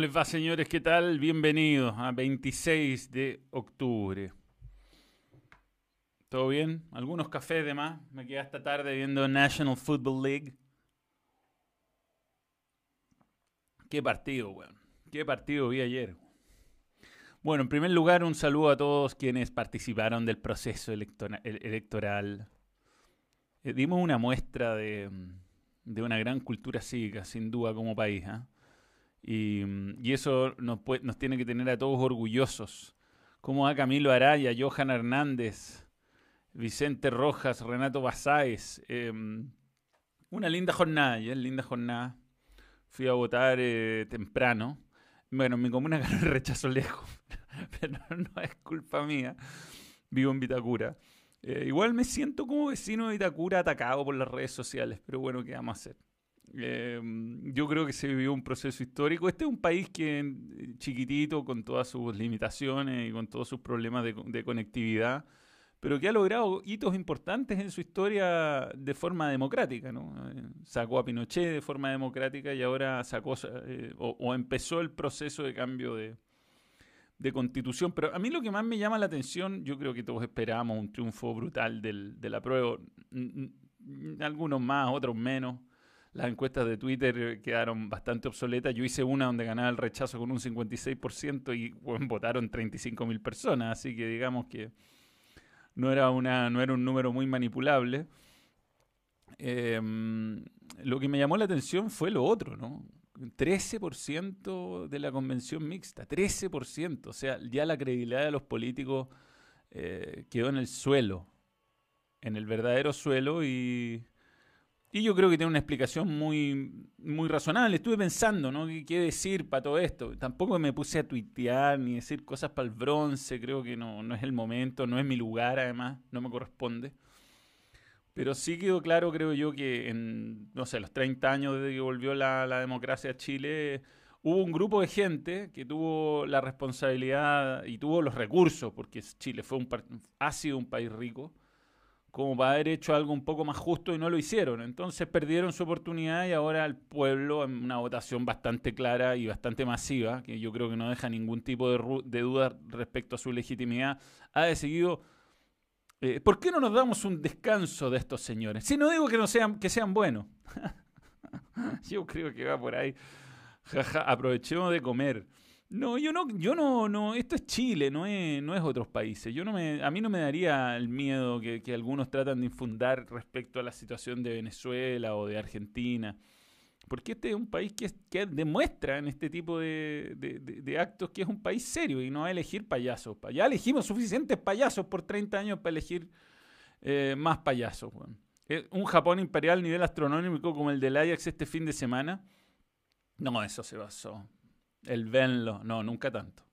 les va, señores? ¿Qué tal? Bienvenidos a 26 de octubre. ¿Todo bien? Algunos cafés de más. Me quedé esta tarde viendo National Football League. Qué partido, weón. Qué partido vi ayer. Bueno, en primer lugar, un saludo a todos quienes participaron del proceso electoral. Eh, dimos una muestra de, de, una gran cultura cívica, sin duda, como país. ¿ah? Y, y, eso nos, tiene que tener a todos orgullosos. Como a Camilo Araya, Johan Hernández, Vicente Rojas, Renato Basáez. Em, una linda jornada, ya linda jornada. Fui a votar eh, temprano. Bueno, mi comuna ganó el rechazo lejos, pero no es culpa mía. Vivo en Vitacura. Eh, igual me siento como vecino de Vitacura atacado por las redes sociales, pero bueno, ¿qué vamos a hacer? Em, yo creo que se vivió un proceso histórico. Este es un país que chiquitito, con todas sus limitaciones y con todos sus problemas de conectividad, pero que ha logrado hitos importantes en su historia de forma democrática. ¿no? Eh, sacó a Pinochet de forma democrática y ahora sacó eh, o, empezó el proceso de cambio de, de, constitución. Pero a mí lo que más me llama la atención, yo creo que todos esperábamos un triunfo brutal del, del apruebo, algunos más, otros menos. Las encuestas de Twitter quedaron bastante obsoletas. Yo hice una donde ganaba el rechazo con un 56% y bueno, votaron 35 mil personas. Así que digamos que no era, una, no era un número muy manipulable. Em, lo que me llamó la atención fue lo otro, ¿no? 13% de la convención mixta, 13%, o sea, ya la credibilidad de los políticos eh, quedó en el suelo, en el verdadero suelo y, y yo creo que tiene una explicación muy, muy razonable. Estuve pensando, ¿no? ¿Qué, decir para todo esto? Tampoco me puse a tuitear ni decir cosas para el bronce. Creo que no, no es el momento, no es mi lugar, además, no me corresponde. Pero sí quedó claro, creo yo, que en, no sé, los 30 años desde que volvió la, la democracia a Chile, hubo un grupo de gente que tuvo la responsabilidad y tuvo los recursos, porque Chile fue un, ha sido un país rico como para haber hecho algo un poco más justo y no lo hicieron. Entonces perdieron su oportunidad y ahora el pueblo, en una votación bastante clara y bastante masiva, que yo creo que no deja ningún tipo de, duda respecto a su legitimidad, ha decidido... Eh, ¿Por qué no nos damos un descanso de estos señores? Si no digo que no sean, que sean buenos. yo creo que va por ahí. aprovechemos de comer. No, yo no, yo no, no, esto es Chile, no es, no es otros países. Yo no me, a mí no me daría el miedo que, algunos tratan de infundar respecto a la situación de Venezuela o de Argentina. Porque este es un país que, que demuestra en este tipo de, actos que es un país serio y no va a elegir payasos. Ya elegimos suficientes payasos por 30 años para elegir eh, más payasos. Un Japón imperial nivel astronómico como el del Ajax este fin de semana. No, eso se basó el Venlo, no, nunca tanto.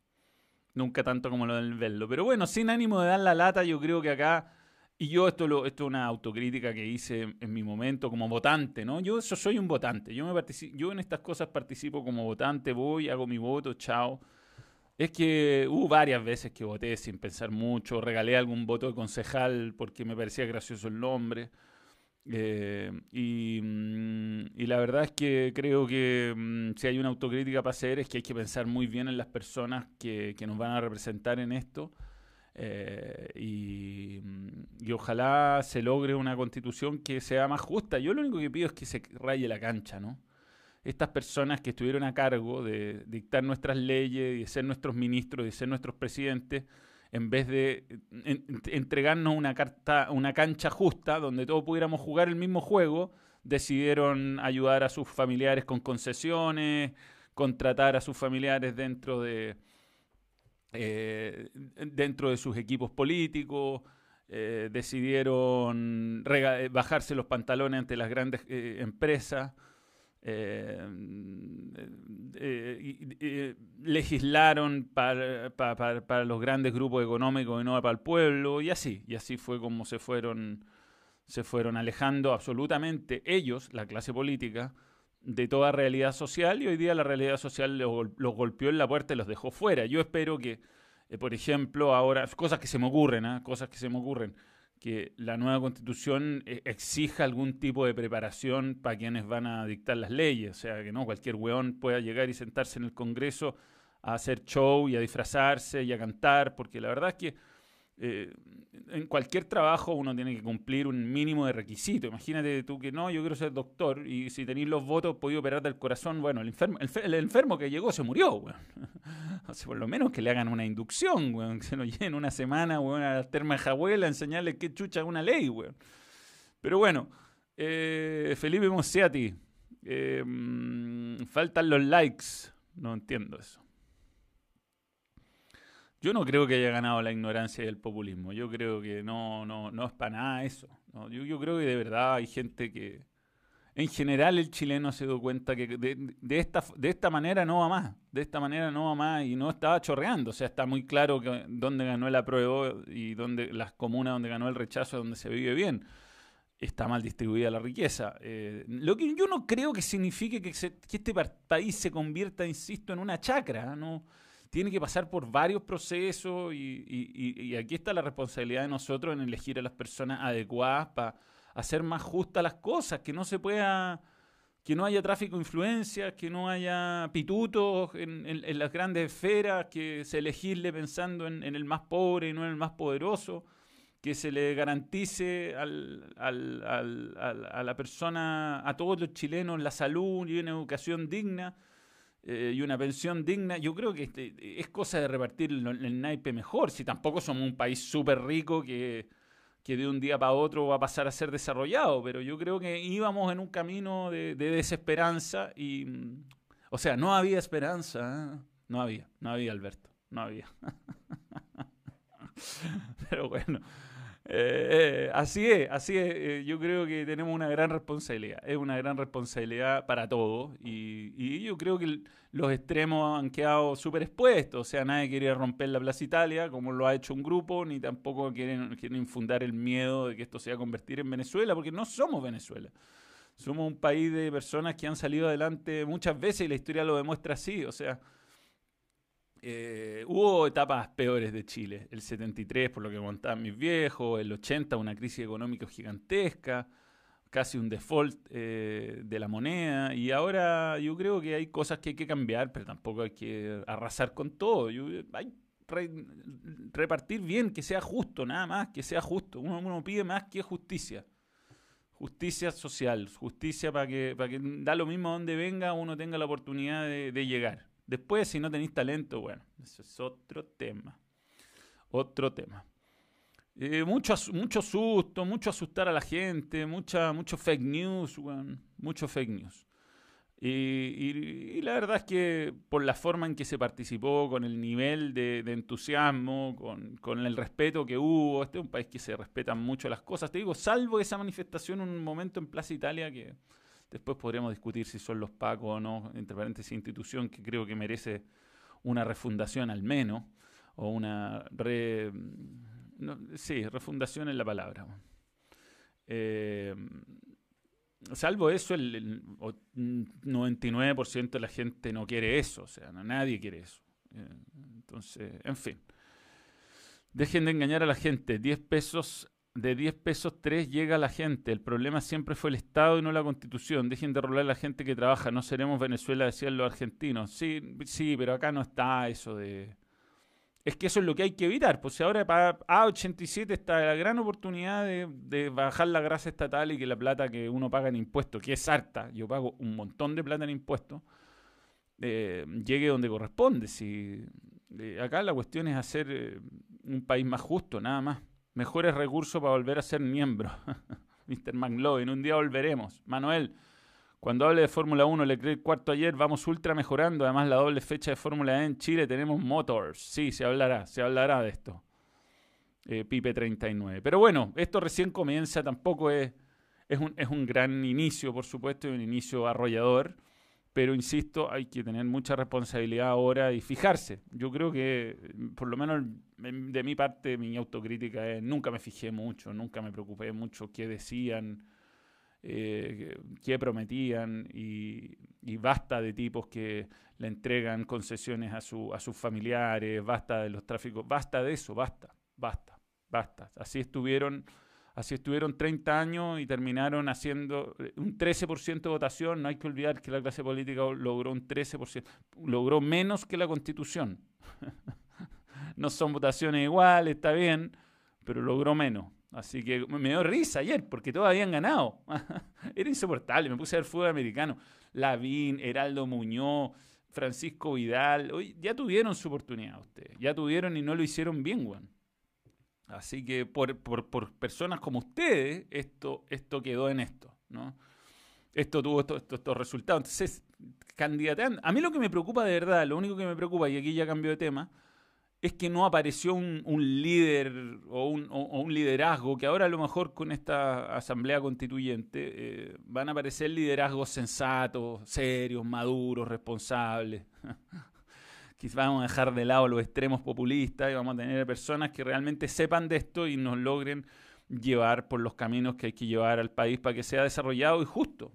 Nunca tanto como lo del Venlo. Pero bueno, sin ánimo de dar la lata, yo creo que acá, y yo esto, lo, esto es una autocrítica que hice en, mi momento como votante, ¿no? Yo, soy un votante, yo, me yo en estas cosas participo como votante, voy, hago mi voto, chao. Es que hubo varias veces que voté sin pensar mucho, regalé algún voto de concejal porque me parecía gracioso el nombre. Eh, mm, y, la verdad es que creo que mm, si hay una autocrítica para hacer es que hay que pensar muy bien en las personas que, nos van a representar en esto. Eh, mm, y, ojalá se logre una constitución que sea más justa. Yo lo único que pido es que se raye la cancha, ¿no? Estas personas que estuvieron a cargo de dictar nuestras leyes, de ser nuestros ministros, de ser nuestros presidentes, en vez de entregarnos una, carta, una cancha justa donde todos pudiéramos jugar el mismo juego, decidieron ayudar a sus familiares con concesiones, contratar a sus familiares dentro de, eh, dentro de sus equipos políticos, eh, decidieron bajarse los pantalones ante las grandes eh, empresas. Eh, eh, legislaron para, los grandes grupos económicos y no para el pueblo, y así, y así fue como se fueron, se fueron alejando absolutamente ellos, la clase política, de toda realidad social, y hoy día la realidad social los, golpeó en la puerta y los dejó fuera. Yo espero que, eh, por ejemplo, ahora, cosas que se me ocurren, cosas que se me ocurren, que la nueva constitución eh, exija algún tipo de preparación para quienes van a dictar las leyes. O sea, que no cualquier weón pueda llegar y sentarse en el Congreso a hacer show y a disfrazarse y a cantar, porque la verdad es que eh, en cualquier trabajo uno tiene que cumplir un mínimo de requisito. Imagínate tú que no, yo quiero ser doctor y si tenéis los votos podéis operar del corazón. Bueno, el enfermo, el, enfermo que llegó se murió, weón. o sea, por lo menos que le hagan una inducción, weón. Que se lo lleven una semana, weón, a la terma de Jahuela a enseñarle qué chucha es una ley, weón. Pero bueno, eh, Felipe Mosiati, eh, mm, faltan los likes. No entiendo eso. Yo no creo que haya ganado la ignorancia y el populismo. Yo creo que no, no, no es para nada eso. Yo, creo que de verdad hay gente que. En general, el chileno se dio cuenta que de, esta, de esta manera no va más. De esta manera no va más y no estaba chorreando. O sea, está muy claro que dónde ganó el apruebo y dónde, las comunas donde ganó el rechazo, donde se vive bien. Está mal distribuida la riqueza. Eh, lo que yo no creo que signifique que, que este país se convierta, insisto, en una chacra. ¿no? Tiene que pasar por varios procesos y, aquí está la responsabilidad de nosotros en elegir a las personas adecuadas para hacer más justas las cosas, que no se pueda, que no haya tráfico de influencias, que no haya pitutos en, las grandes esferas, que se elegirle pensando en, el más pobre y no en el más poderoso, que se le garantice al, a la persona, a todos los chilenos, la salud y una educación digna eh, y una pensión digna, yo creo que este, es cosa de repartir el, naipe mejor. Si tampoco somos un país súper rico que, que, de un día para otro va a pasar a ser desarrollado, pero yo creo que íbamos en un camino de, desesperanza y, mm, o sea, no había esperanza, ¿eh? no había, no había, Alberto, no había. pero bueno. Eh, así es, así es. Eh, yo creo que tenemos una gran responsabilidad. Es una gran responsabilidad para todos. Y, yo creo que los extremos han quedado súper expuestos. O sea, nadie quiere romper la Plaza Italia, como lo ha hecho un grupo, ni tampoco quieren, quieren infundar el miedo de que esto se va a convertir en Venezuela, porque no somos Venezuela. Somos un país de personas que han salido adelante muchas veces y la historia lo demuestra así. O sea, eh, hubo etapas peores de Chile. El 73, por lo que contaban mis viejos, el 80, una crisis económica gigantesca, casi un default eh, de la moneda. Y ahora yo creo que hay cosas que hay que cambiar, pero tampoco hay que arrasar con todo. hay repartir bien, que sea justo, nada más, que sea justo. Uno, pide más que justicia. Justicia social, justicia para que, da lo mismo donde venga, uno tenga la oportunidad de llegar. Después, si no tenéis talento, bueno, eso es otro tema. Otro tema. Eh, mucho, mucho susto, mucho asustar a la gente, mucha, mucho fake news, bueno, mucho fake news. Y, la verdad es que por la forma en que se participó, con el nivel de, entusiasmo, con, con, el respeto que hubo, este es un país que se respetan mucho las cosas, te digo, salvo esa manifestación en un momento en Plaza Italia que Después podríamos discutir si son los pacos o no, entre paréntesis, institución que creo que merece una refundación al menos, o una re... sí, refundación es la palabra. Eh, salvo eso, el, 99% de la gente no quiere eso, o sea, nadie quiere eso. Eh, entonces, en fin. Dejen de engañar a la gente. 10 pesos de 10 pesos 3 llega a la gente. El problema siempre fue el Estado y no la Constitución. Dejen de rolar a la gente que trabaja. No seremos Venezuela, decían los argentinos. Sí, sí, pero acá no está eso de... Es que eso es lo que hay que evitar. Pues ahora para A87 está la gran oportunidad de, bajar la grasa estatal y que la plata que uno paga en impuestos, que es harta, yo pago un montón de plata en impuestos, eh, llegue donde corresponde. Si, eh, acá la cuestión es hacer eh, un país más justo, nada más mejores recursos para volver a ser miembro. Mr. McLovin, un día volveremos. Manuel, cuando hable de Fórmula 1, le creí el cuarto ayer, vamos ultra mejorando. Además, la doble fecha de Fórmula E en Chile tenemos Motors. Sí, se hablará, se hablará de esto. Eh, Pipe 39. Pero bueno, esto recién comienza, tampoco es, es, un, es un gran inicio, por supuesto, es un inicio arrollador. Pero insisto, hay que tener mucha responsabilidad ahora y fijarse. Yo creo que, por lo menos de mi parte, mi autocrítica es, nunca me fijé mucho, nunca me preocupé mucho qué decían, eh, qué prometían y, basta de tipos que le entregan concesiones a, su, a sus familiares, basta de los tráficos, basta de eso, basta, basta, basta. Así estuvieron Así estuvieron 30 años y terminaron haciendo eh, un 13% de votación. No hay que olvidar que la clase política logró un 13%, logró menos que la constitución. no son votaciones iguales, está bien, pero logró menos. Así que me dio risa ayer porque todos habían ganado. Era insoportable. Me puse a ver fútbol americano. Lavín, Heraldo Muñoz, Francisco Vidal. ya tuvieron su oportunidad ustedes. Ya tuvieron y no lo hicieron bien, Juan. Así que por, personas como ustedes, esto, esto quedó en esto, ¿no? Esto tuvo estos resultados. Entonces, candidateando. A mí lo que me preocupa de verdad, lo único que me preocupa, y aquí ya cambio de tema, es que no apareció un, líder o un, liderazgo, que ahora a lo mejor con esta asamblea constituyente eh, van a aparecer liderazgos sensatos, serios, maduros, responsables. quizás vamos a dejar de lado los extremos populistas y vamos a tener personas que realmente sepan de esto y nos logren llevar por los caminos que hay que llevar al país para que sea desarrollado y justo.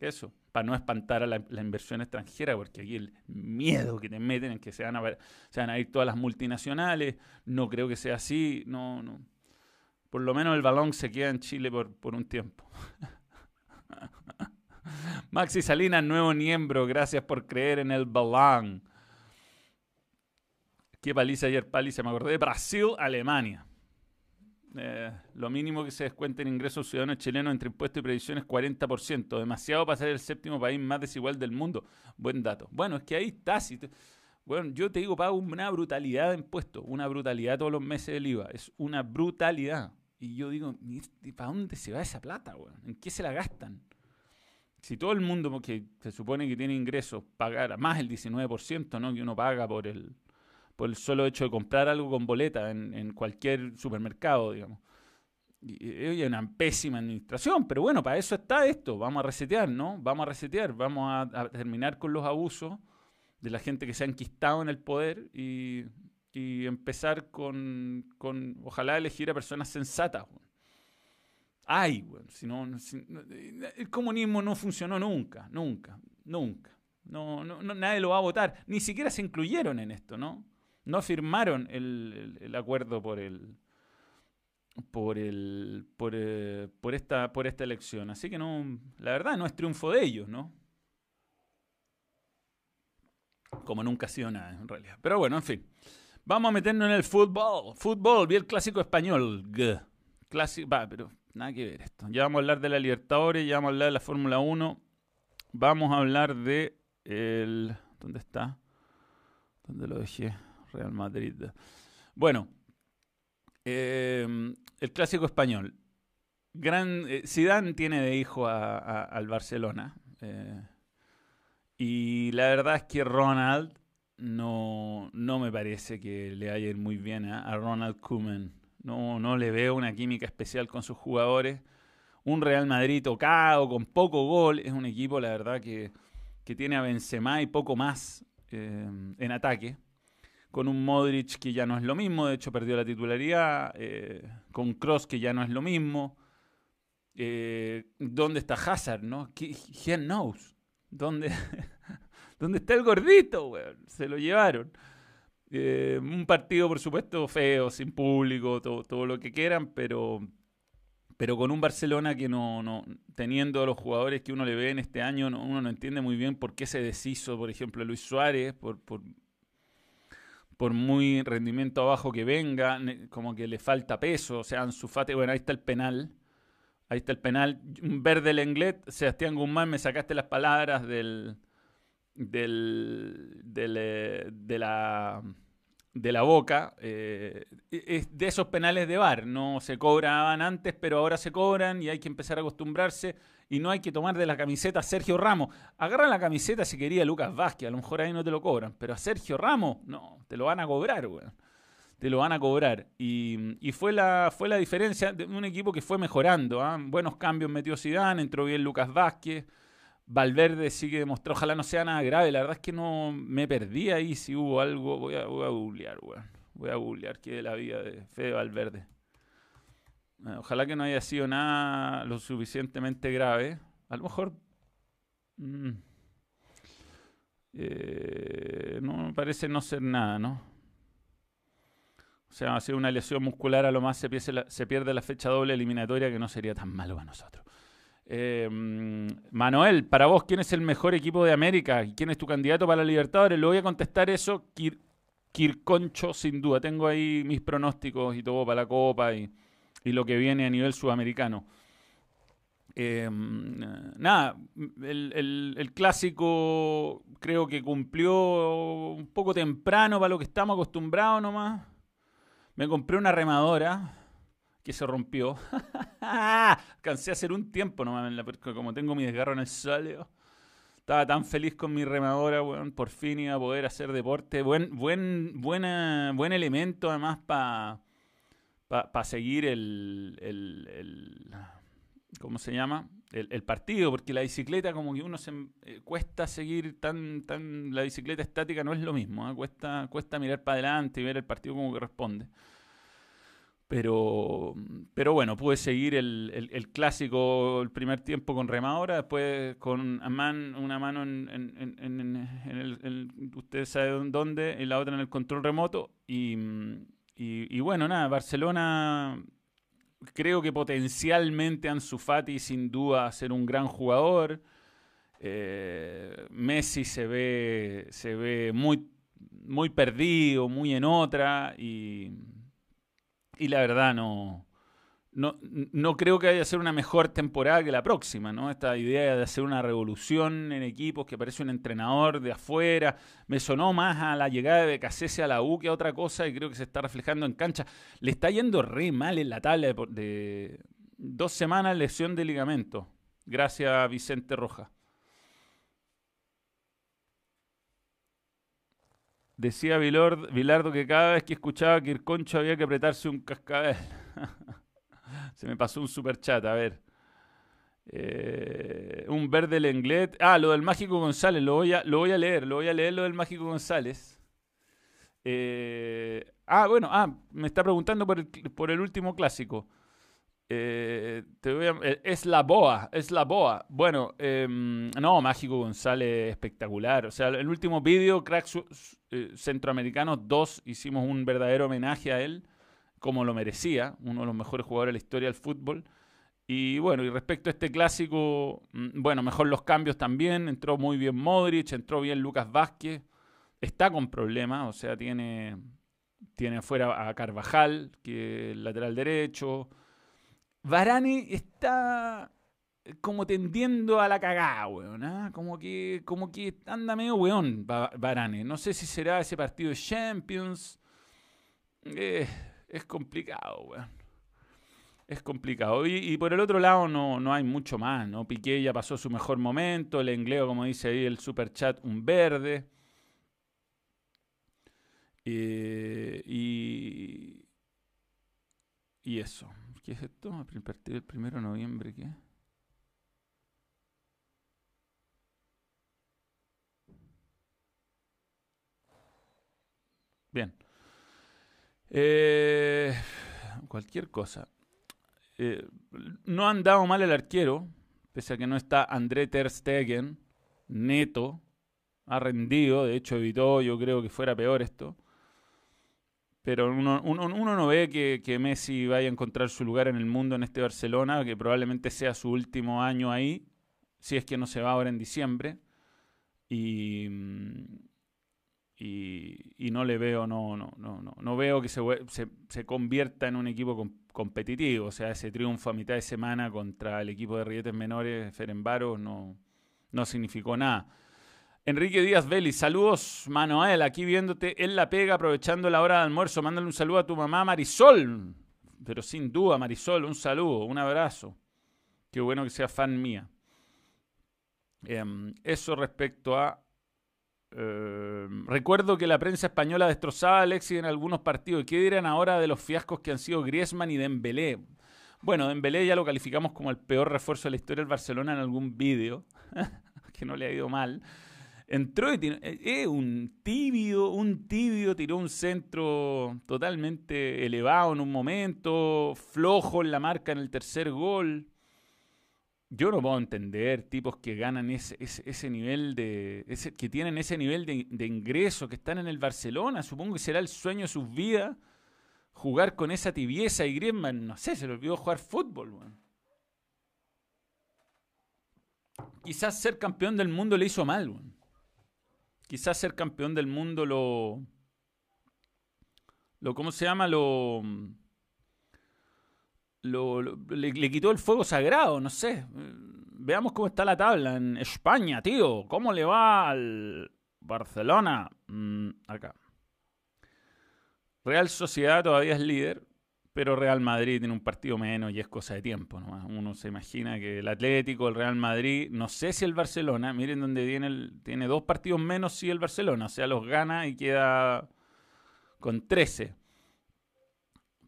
Eso, para no espantar a la, inversión extranjera, porque aquí el miedo que te meten en que se van, a, a ir todas las multinacionales, no creo que sea así, no, no. Por lo menos el balón se queda en Chile por, por un tiempo. Maxi Salinas, nuevo miembro, gracias por creer en el balón. Qué paliza ayer, paliza. Me acordé de Brasil, Alemania. Eh, lo mínimo que se descuenta en ingresos ciudadanos chilenos entre impuestos y previsiones 40%. Demasiado para ser el séptimo país más desigual del mundo. Buen dato. Bueno, es que ahí está. bueno, yo te digo, pago una brutalidad de impuestos. Una brutalidad todos los meses del IVA. Es una brutalidad. Y yo digo, ¿para dónde se va esa plata, ¿En qué se la gastan? Si todo el mundo que se supone que tiene ingresos pagara más el 19%, ¿no? Que uno paga por el, por el solo hecho de comprar algo con boleta en, cualquier supermercado, digamos. Y, hay una pésima administración, pero bueno, para eso está esto. Vamos a resetear, ¿no? Vamos a resetear, vamos a, terminar con los abusos de la gente que se ha enquistado en el poder y, empezar con, ojalá elegir a personas sensatas. Ay, bueno, si no, el comunismo no funcionó nunca, nunca, nunca. No, no, nadie lo va a votar. Ni siquiera se incluyeron en esto, ¿no? No firmaron el, acuerdo por el por el por, eh, por, esta por esta elección. Así que no la verdad no es triunfo de ellos no como nunca ha sido nada en realidad. Pero bueno en fin. Vamos a meternos en el fútbol. Fútbol vi el clásico español. Clásico va pero nada que ver esto. Ya vamos a hablar de la Libertadores ya vamos a hablar de la Fórmula 1 vamos a hablar de el dónde está dónde lo dejé Real Madrid. Bueno, em, el clásico español. Gran, eh, Zidane tiene de hijo al Barcelona. Eh, y la verdad es que Ronald no, no me parece que le haya ir muy bien a, Ronald Koeman. No, no le veo una química especial con sus jugadores. Un Real Madrid tocado, con poco gol. Es un equipo, la verdad, que, que tiene a Benzema y poco más en ataque con un Modric que ya no es lo mismo, de hecho perdió la titularidad, eh, con Cross que ya no es lo mismo. Eh, ¿Dónde está Hazard, no? ¿Quién knows? ¿Dónde, ¿Dónde está el gordito, Se lo llevaron. Eh, un partido, por supuesto, feo, sin público, todo, todo, lo que quieran, pero, pero con un Barcelona que no, no, teniendo a los jugadores que uno le ve en este año, uno no entiende muy bien por qué se deshizo, por ejemplo, Luis Suárez, por por muy rendimiento abajo que venga, como que le falta peso, o sea, su Fati, bueno, ahí está el penal, ahí está el penal, verde Lenglet, Sebastián Guzmán, me sacaste las palabras del, del, eh, de la de la boca, eh, es de esos penales de bar, no se cobraban antes, pero ahora se cobran y hay que empezar a acostumbrarse y no hay que tomar de la camiseta a Sergio Ramos. Agarra la camiseta si quería Lucas Vázquez, a lo mejor ahí no te lo cobran, pero a Sergio Ramos, no, te lo van a cobrar, weón. Te lo van a cobrar. Y, fue, la, fue la diferencia de un equipo que fue mejorando. ¿ah? Buenos cambios metió Zidane, entró bien Lucas Vázquez. Valverde sí que demostró, ojalá no sea nada grave. La verdad es que no me perdí ahí si hubo algo. Voy a, voy a googlear, weón. Voy a googlear qué de la vida de Fede Valverde. Eh, ojalá que no haya sido nada lo suficientemente grave. A lo mejor... Mm, eh, no parece no ser nada, ¿no? O sea, ha sido una lesión muscular, a lo más se pierde, la, fecha doble eliminatoria, que no sería tan malo para nosotros. Eh, Manuel, para vos, ¿quién es el mejor equipo de América? ¿Quién es tu candidato para la Libertadores? Le voy a contestar eso. Kirconcho, sin duda. Tengo ahí mis pronósticos y todo para la Copa y, lo que viene a nivel sudamericano. Eh, nada, el, el, clásico creo que cumplió un poco temprano para lo que estamos acostumbrados nomás. Me compré una remadora que se rompió. Cansé a hacer un tiempo nomás, como tengo mi desgarro en el salio. Estaba tan feliz con mi remadora, weón. Por fin iba a poder hacer deporte. Buen, buen, buena, buen elemento además para pa, seguir el, el, ¿Cómo se llama? El, partido, porque la bicicleta como que uno se eh, cuesta seguir tan, tan... La bicicleta estática no es lo mismo, ¿eh? cuesta, cuesta mirar para adelante y ver el partido como que responde. Pero, pero bueno, pude seguir el, clásico el primer tiempo con remadora, después con una mano en, el, ustedes saben dónde, y la otra en el control remoto. Y, y, bueno, nada, Barcelona creo que potencialmente Ansu Fati sin duda ser un gran jugador. Eh, Messi se ve, se ve muy, muy perdido, muy en otra y y la verdad no, no, no creo que vaya a ser una mejor temporada que la próxima, ¿no? Esta idea de hacer una revolución en equipos que parece un entrenador de afuera, me sonó más a la llegada de Cacese a la U que a otra cosa y creo que se está reflejando en cancha. Le está yendo re mal en la tabla de, dos semanas lesión de ligamento. Gracias Vicente Roja. Decía Vilardo que cada vez que escuchaba que Irconcho había que apretarse un cascabel. Se me pasó un super chat, a ver. Eh, un verde Lenglet. Ah, lo del Mágico González, lo voy a, lo voy a leer, lo voy a leer lo del Mágico González. Eh, ah, bueno, ah, me está preguntando por el, por el último clásico. Eh, es la boa, es la boa. Bueno, em, no, Mágico González, espectacular. O sea, el último vídeo, Cracks Centroamericanos 2, hicimos un verdadero homenaje a él, como lo merecía, uno de los mejores jugadores de la historia del fútbol. Y bueno, y respecto a este clásico, mm, bueno, mejor los cambios también. Entró muy bien Modric, entró bien Lucas Vázquez. Está con problemas, o sea, tiene, tiene afuera a Carvajal, que es el lateral derecho. Varane está como tendiendo a la cagada, weón. ¿ah? Como, que, como que anda medio weón Varane. No sé si será ese partido de Champions. Eh, es complicado, weón. Es complicado. Y, por el otro lado no, no hay mucho más, ¿no? Piqué ya pasó su mejor momento. El inglés, como dice ahí el super chat, un verde. Eh, y, y eso. ¿Qué es esto? A partir del 1 de noviembre, ¿qué? Bien. Eh, cualquier cosa. Eh, no han dado mal el arquero, pese a que no está André Ter Stegen, neto, ha rendido, de hecho evitó, yo creo que fuera peor esto. Pero uno, no ve que, Messi vaya a encontrar su lugar en el mundo en este Barcelona, que probablemente sea su último año ahí, si es que no se va ahora en diciembre. Y, y, no le veo, no, no, no, no, no veo que se, se, convierta en un equipo competitivo. O sea, ese triunfo a mitad de semana contra el equipo de Rietes Menores, Ferenbaro, no, no significó nada. Enrique Díaz Vélez, saludos Manuel, aquí viéndote en la pega, aprovechando la hora de almuerzo. Mándale un saludo a tu mamá Marisol. Pero sin duda, Marisol, un saludo, un abrazo. Qué bueno que sea fan mía. Em, eso respecto a. Em, recuerdo que la prensa española destrozaba a Alexis en algunos partidos. ¿Qué dirán ahora de los fiascos que han sido Griezmann y Dembélé? Bueno, Dembélé ya lo calificamos como el peor refuerzo de la historia del Barcelona en algún vídeo, que no le ha ido mal. Entró y tiró, eh, eh, un tibio, un tibio, tiró un centro totalmente elevado en un momento, flojo en la marca en el tercer gol. Yo no puedo entender tipos que ganan ese, ese, nivel de. Ese, que tienen ese nivel de, ingreso, que están en el Barcelona. Supongo que será el sueño de sus vidas jugar con esa tibieza y Griezmann, no sé, se le olvidó jugar fútbol. Quizás ser campeón del mundo le hizo mal. Quizás ser campeón del mundo lo... lo ¿Cómo se llama? Lo... lo, le, quitó el fuego sagrado, no sé. Veamos cómo está la tabla en España, tío. ¿Cómo le va al Barcelona? Mm, acá. Real Sociedad todavía es líder, pero Real Madrid tiene un partido menos y es cosa de tiempo. ¿no? Uno se imagina que el Atlético, el Real Madrid, no sé si el Barcelona, miren donde tiene, el, tiene dos partidos menos si el Barcelona, o sea, los gana y queda con 13.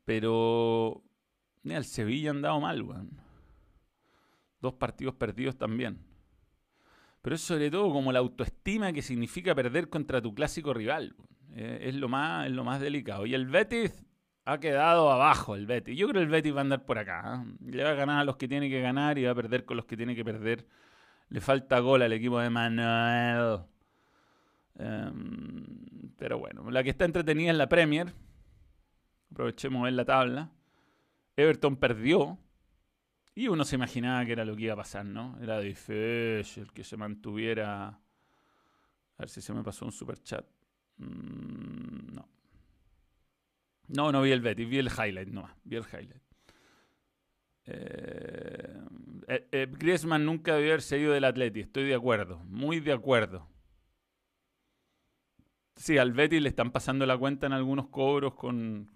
Pero mira, el Sevilla han dado mal, weón. Dos partidos perdidos también. Pero es sobre todo como la autoestima que significa perder contra tu clásico rival. Eh, es, lo más, es lo más delicado. Y el Betis ha quedado abajo, el Betis. Yo creo que el Betis va a andar por acá. ¿eh? Le va a ganar a los que tiene que ganar y va a perder con los que tiene que perder. Le falta gol al equipo de Manuel. Em, pero bueno, la que está entretenida es la Premier. Aprovechemos en la tabla. Everton perdió. Y uno se imaginaba que era lo que iba a pasar, ¿no? Era difícil que se mantuviera. A ver si se me pasó un super chat. Mm, no. No, no vi el Betis, vi el highlight, no, vi el highlight. Eh, eh, eh, Griezmann nunca debió haber seguido del Atleti, estoy de acuerdo, muy de acuerdo. Sí, al Betis le están pasando la cuenta en algunos cobros con,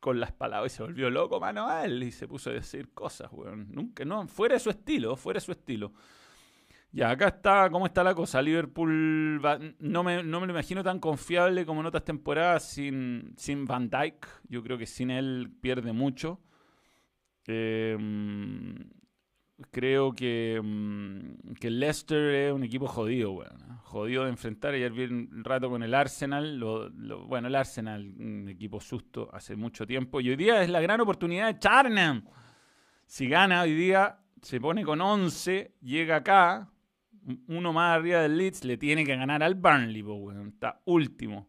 con las palabras y se volvió loco Manuel y se puso a decir cosas, weón. Nunca, no, fuera de su estilo, fuera de su estilo. Ya, acá está cómo está la cosa. Liverpool no, me, no me lo imagino tan confiable como en otras temporadas sin, sin Van Dyke. Yo creo que sin él pierde mucho. Em, creo que, mm, que Leicester es un equipo jodido, bueno, jodido de enfrentar. Ayer vi un rato con el Arsenal. Bueno, el Arsenal, un equipo susto hace mucho tiempo. Y hoy día es la gran oportunidad de Charnham. Si gana hoy día, se pone con 11, llega acá, uno más arriba del Leeds, le tiene que ganar al Burnley, está último.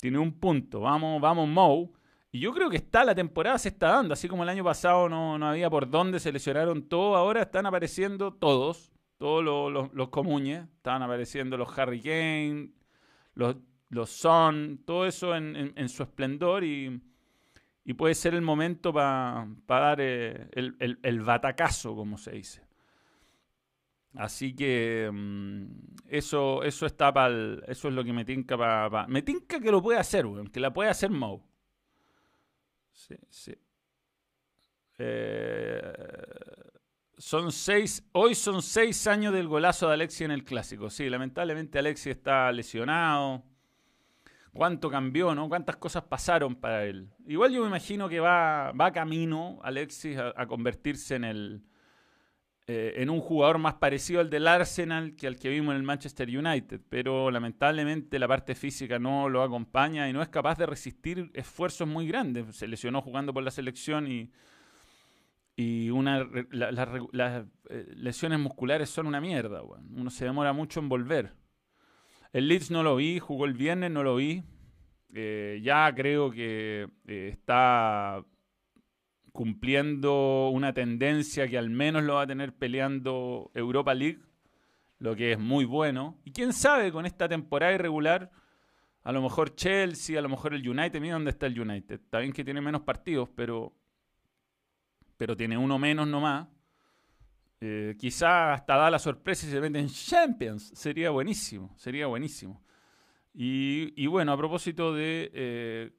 Tiene un punto. Vamos, vamos, Moe. Y yo creo que está, la temporada se está dando, así como el año pasado no, no había por dónde se lesionaron todos, ahora están apareciendo todos, todos los, los, comuñes, están apareciendo los Harry Kane, los, los Son, todo eso en, en, su esplendor y, y, puede ser el momento para dar eh, el, el, el batacazo, como se dice. Así que mm, eso, eso está para eso es lo que me tinca para. me tinca que lo puede hacer, weón, que la puede hacer Mo. Sí, sí. Eh, son seis, hoy son seis años del golazo de Alexi en el clásico. Sí, lamentablemente Alexi está lesionado. ¿Cuánto cambió, no? ¿Cuántas cosas pasaron para él? Igual yo me imagino que va, va camino Alexis a convertirse en el, eh, en un jugador más parecido al del Arsenal que al que vimos en el Manchester United, pero lamentablemente la parte física no lo acompaña y no es capaz de resistir esfuerzos muy grandes. Se lesionó jugando por la selección y, y una, las eh, lesiones musculares son una mierda. Uno se demora mucho en volver. El Leeds no lo vi, jugó el viernes, no lo vi. Eh, ya creo que está cumpliendo una tendencia que al menos lo va a tener peleando Europa League, lo que es muy bueno. Y quién sabe, con esta temporada irregular, a lo mejor Chelsea, a lo mejor el United, mira dónde está el United. Está bien que tiene menos partidos, pero, pero tiene uno menos nomás. Eh, quizá hasta da la sorpresa y se mete en Champions. Sería buenísimo, sería buenísimo. Y, bueno, a propósito de eh,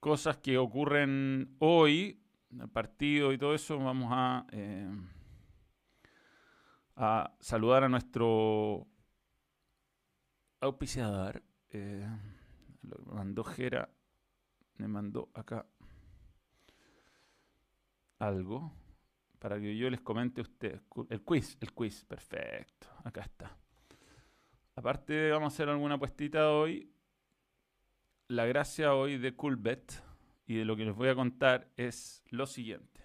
cosas que ocurren hoy, el partido y todo eso, vamos a, eh, a saludar a nuestro auspiciador. Eh, lo mandó Jera, me mandó acá algo para que yo les comente a ustedes. El quiz, el quiz, perfecto, acá está. Aparte vamos a hacer alguna puestita hoy. La gracia hoy de Coolbet y de lo que les voy a contar es lo siguiente.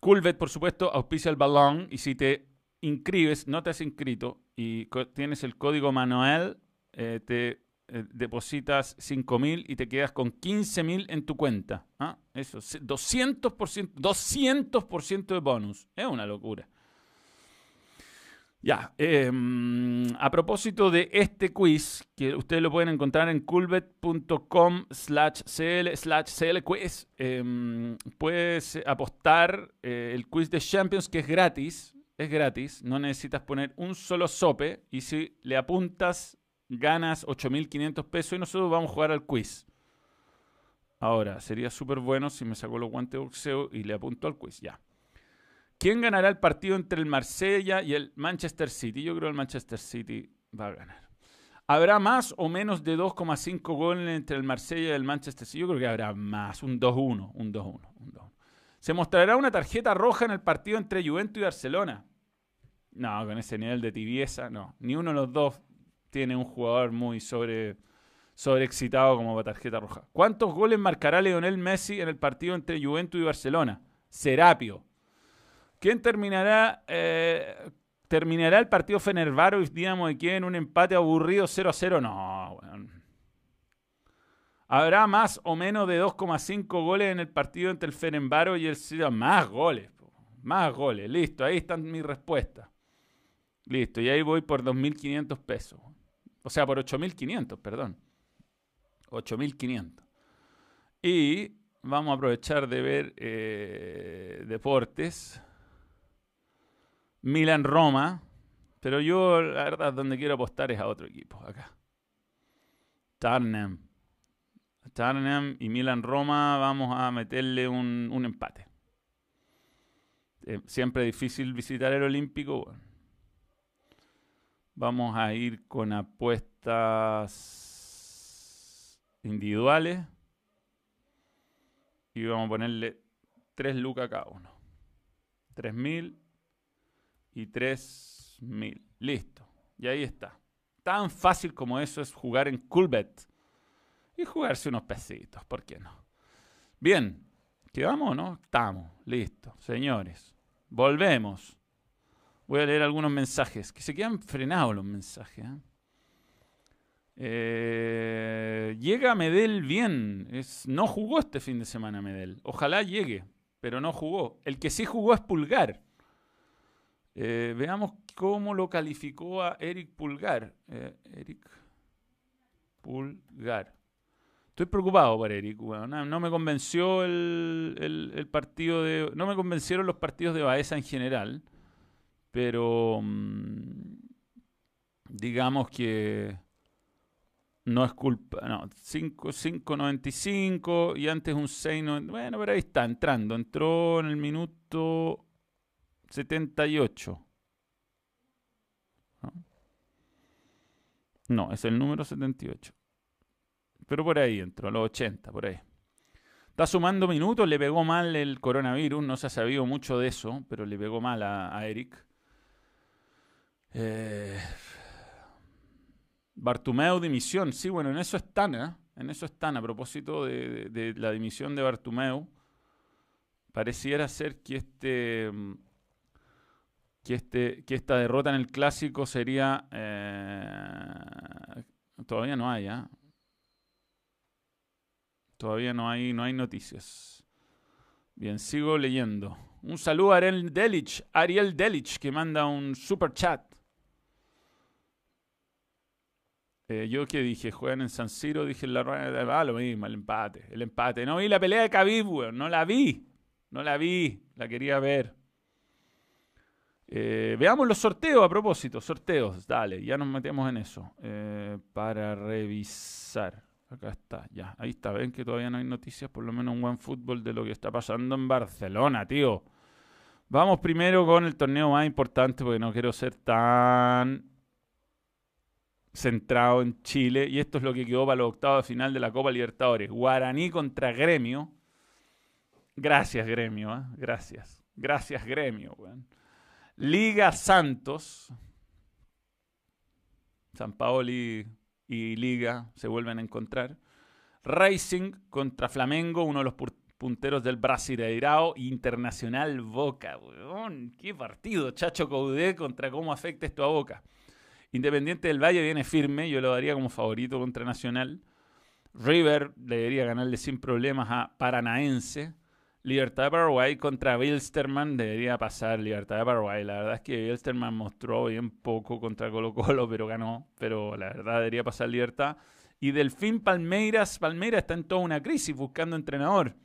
Coolbet, por supuesto, auspicia el balón y si te inscribes, no te has inscrito y tienes el código Manuel, eh, te eh, depositas 5 mil y te quedas con 15 mil en tu cuenta. ¿ah? Eso, 200%, 200% de bonus. Es una locura. Ya, em, a propósito de este quiz, que ustedes lo pueden encontrar en culbet.com slash cl slash cl quiz, em, puedes apostar eh, el quiz de Champions que es gratis, es gratis, no necesitas poner un solo sope y si le apuntas ganas 8.500 pesos y nosotros vamos a jugar al quiz. Ahora, sería súper bueno si me saco los guantes de boxeo y le apunto al quiz, ya. ¿Quién ganará el partido entre el Marsella y el Manchester City? Yo creo que el Manchester City va a ganar. ¿Habrá más o menos de 2,5 goles entre el Marsella y el Manchester City? Yo creo que habrá más, un 2-1, un 2-1, ¿Se mostrará una tarjeta roja en el partido entre Juventus y Barcelona? No, con ese nivel de tibieza, no. Ni uno de los dos tiene un jugador muy sobre, sobreexcitado como tarjeta roja. ¿Cuántos goles marcará Leonel Messi en el partido entre Juventus y Barcelona? Serapio. ¿Quién terminará, eh, terminará el partido Fenerbaro y digamos de quién? Un empate aburrido 0 a 0. No, Habrá más o menos de 2,5 goles en el partido entre el Fenerbaro y el Ciudad. Más goles, más goles. Listo, ahí están mis respuestas. Listo, y ahí voy por 2.500 pesos. O sea, por 8.500, perdón. 8.500. Y vamos a aprovechar de ver eh, deportes. Milan-Roma. Pero yo, la verdad, donde quiero apostar es a otro equipo, acá. Tarnem. Tarnem y Milan-Roma vamos a meterle un, empate. Eh, siempre difícil visitar el Olímpico. Vamos a ir con apuestas individuales. Y vamos a ponerle 3 lucas cada uno. 3.000 y 3.000. Listo. Y ahí está. Tan fácil como eso es jugar en Coolbet. Y jugarse unos pesitos, ¿por qué no? Bien, ¿quedamos o no? Estamos, listo. Señores, volvemos. Voy a leer algunos mensajes, que se quedan frenados los mensajes. ¿eh? Eh, llega Medel bien. Es, no jugó este fin de semana Medel. Ojalá llegue, pero no jugó. El que sí jugó es Pulgar. Eh, veamos cómo lo calificó a Eric Pulgar. Eh, Eric Pulgar. Estoy preocupado por Eric. no, me convenció el, partido de. No me convencieron los partidos de Baeza en general. Pero. Mm, digamos que. No es culpa. No, 5.95 y antes un 6. bueno, pero ahí está, entrando. Entró en el minuto 78. ¿No? es el número 78. Pero por ahí entró, los 80, por ahí. Está sumando minutos, le pegó mal el coronavirus, no se ha sabido mucho de eso, pero le pegó mal a, Eric. Eh, Bartumeo dimisión, sí, bueno, en eso están, ¿eh? En eso están, a propósito de, la dimisión de Bartumeo. Pareciera ser que este que, este, que esta derrota en el clásico sería... Eh, todavía no hay, ¿ah? Todavía no hay, no hay noticias. Bien, sigo leyendo. Un saludo a Ariel Delich, Ariel Delich, que manda un super chat. Eh, yo que dije, juegan en San Siro, dije en la rueda, ah, lo mismo, el empate, el empate. No vi la pelea de Khabib, weón, no la vi, no la vi, la quería ver. Eh, veamos los sorteos a propósito. Sorteos, dale, ya nos metemos en eso. Eh, para revisar. Acá está, ya. Ahí está. Ven que todavía no hay noticias, por lo menos buen fútbol de lo que está pasando en Barcelona, tío. Vamos primero con el torneo más importante porque no quiero ser tan centrado en Chile. Y esto es lo que quedó para los octavos de final de la Copa Libertadores. Guaraní contra Gremio. Gracias, Gremio. ¿eh? Gracias. Gracias, Gremio. Liga Santos. San Paoli y Liga se vuelven a encontrar. Racing contra Flamengo, uno de los punteros del Brasileirao. Internacional Boca, weón. Qué partido, Chacho Caudé contra cómo afecta esto a Boca. Independiente del Valle viene firme, yo lo daría como favorito contra Nacional. River debería ganarle sin problemas a Paranaense. Libertad de Paraguay contra Wilstermann debería pasar Libertad de Paraguay. La verdad es que Wilstermann mostró bien poco contra Colo Colo, pero ganó. Pero la verdad debería pasar Libertad. Y Delfín Palmeiras. Palmeiras está en toda una crisis buscando entrenador.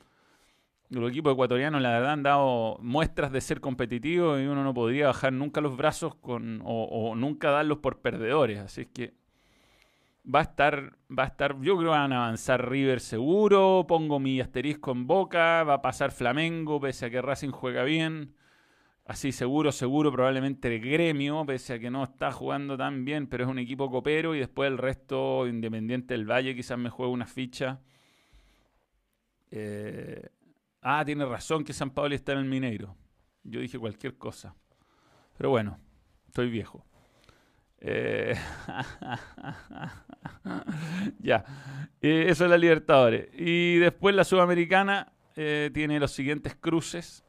Los equipos ecuatorianos, la verdad, han dado muestras de ser competitivos y uno no podría bajar nunca los brazos con, o, o nunca darlos por perdedores. Así es que va a estar, va a estar, yo creo que van a avanzar River seguro, pongo mi asterisco en boca, va a pasar Flamengo, pese a que Racing juega bien. Así seguro, seguro, probablemente el gremio, pese a que no está jugando tan bien, pero es un equipo copero y después el resto, Independiente del Valle, quizás me juegue una ficha. Eh, Ah, tiene razón que San Pablo está en el Mineiro. Yo dije cualquier cosa. Pero bueno, estoy viejo. Eh, ya. Eh, eso es la Libertadores. Y después la Sudamericana eh, tiene los siguientes cruces.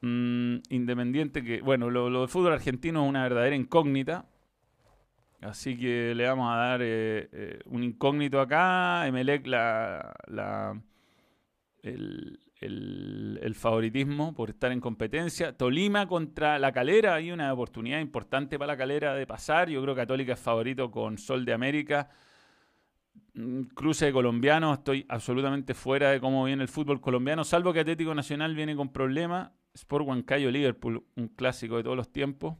Mm, independiente que, bueno, lo, lo del fútbol argentino es una verdadera incógnita. Así que le vamos a dar un incógnito acá. Emelec la, la el, el, favoritismo por estar en competencia. Tolima contra la Calera, hay una oportunidad importante para la Calera de pasar. Yo creo que Católica es favorito con Sol de América. Mm, cruce de colombiano, estoy absolutamente fuera de cómo viene el fútbol colombiano, salvo que Atlético Nacional viene con problemas. Sport Huancayo Liverpool, un clásico de todos los tiempos.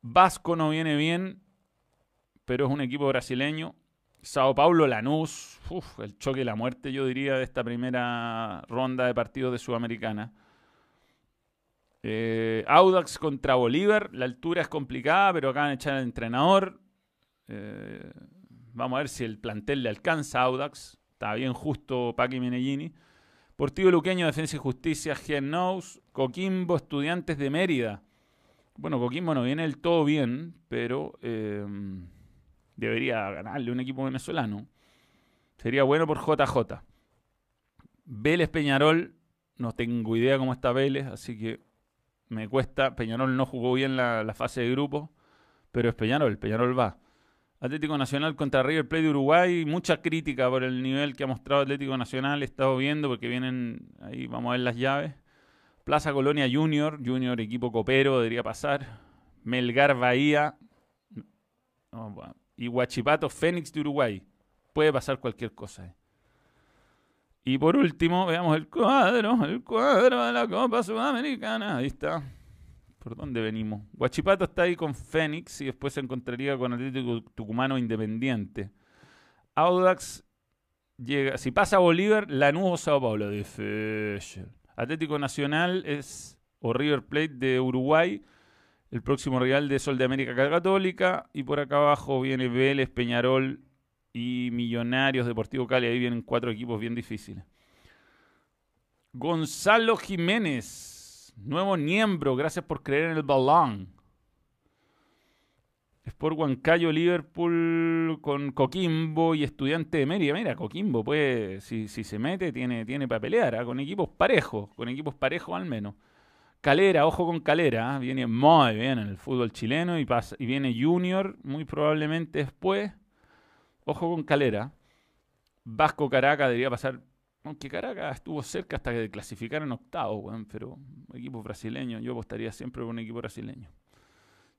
Vasco no viene bien, pero es un equipo brasileño. Sao Paulo, Lanús, el choque y la muerte, yo diría, de esta primera ronda de partidos de Sudamericana. Eh, Audax contra Bolívar, la altura es complicada, pero acaban de echar al entrenador. Eh, vamos a ver si el plantel le alcanza a Audax. Está bien justo Paqui Menellini. Portivo Luqueño, Defensa y Justicia, Knows, Coquimbo, Estudiantes de Mérida. Bueno, Coquimbo no viene del todo bien, pero eh, debería ganarle un equipo venezolano. Sería bueno por JJ. Vélez Peñarol, no tengo idea cómo está Vélez, así que me cuesta. Peñarol no jugó bien la, fase de grupo, pero es Peñarol, Peñarol va. Atlético Nacional contra River Plate de Uruguay, mucha crítica por el nivel que ha mostrado Atlético Nacional, he estado viendo porque vienen, ahí vamos a ver las llaves. Plaza Colonia Junior, Junior equipo copero, debería pasar. Melgar Bahía, y Huachipato Fénix de Uruguay. Puede pasar cualquier cosa. Eh. Y por último, veamos el cuadro, el cuadro de la Copa Sudamericana. Ahí está. ¿Por dónde venimos? Huachipato está ahí con Fénix y después se encontraría con Atlético Tucumano Independiente. Audax llega. Si pasa Bolívar, Lanús o Sao Paulo. Difícil. Atlético Nacional es. O River Plate de Uruguay el próximo rival de Sol de América Católica. Y por acá abajo viene Vélez, Peñarol y Millonarios, Deportivo Cali. Ahí vienen cuatro equipos bien difíciles. Gonzalo Jiménez, nuevo miembro, gracias por creer en el balón. Sport Huancayo, Liverpool con Coquimbo y Estudiante de Mérida. Mira, Coquimbo, pues, si, si se mete, tiene, tiene para pelear, ¿ah? con equipos parejos, con equipos parejos al menos. Calera, ojo con Calera, ¿ah? viene muy bien en el fútbol chileno y, pasa, y viene Junior muy probablemente después. Ojo con Calera. Vasco Caracas debería pasar. Aunque Caracas estuvo cerca hasta que clasificaron octavo, pero equipo brasileño, yo apostaría siempre por un equipo brasileño.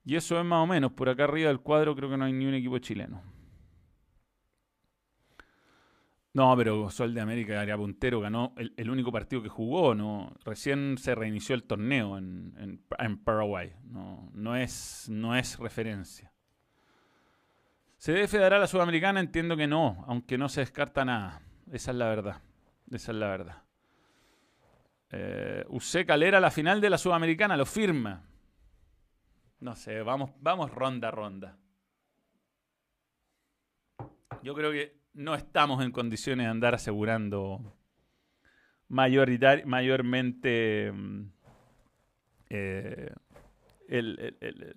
Y eso es más o menos. Por acá arriba del cuadro creo que no hay ni un equipo chileno. No, pero Sol de América era puntero, ganó el, único partido que jugó, no recién se reinició el torneo en, Paraguay, no, no, es, no es referencia. ¿CDF dará a la Sudamericana? Entiendo que no, aunque no se descarta nada. Esa es la verdad. Esa es la verdad. Eh, Calera la final de la Sudamericana, lo firma. No sé, vamos, vamos ronda a ronda. Yo creo que no estamos en condiciones de andar asegurando mayormente mm, eh, el,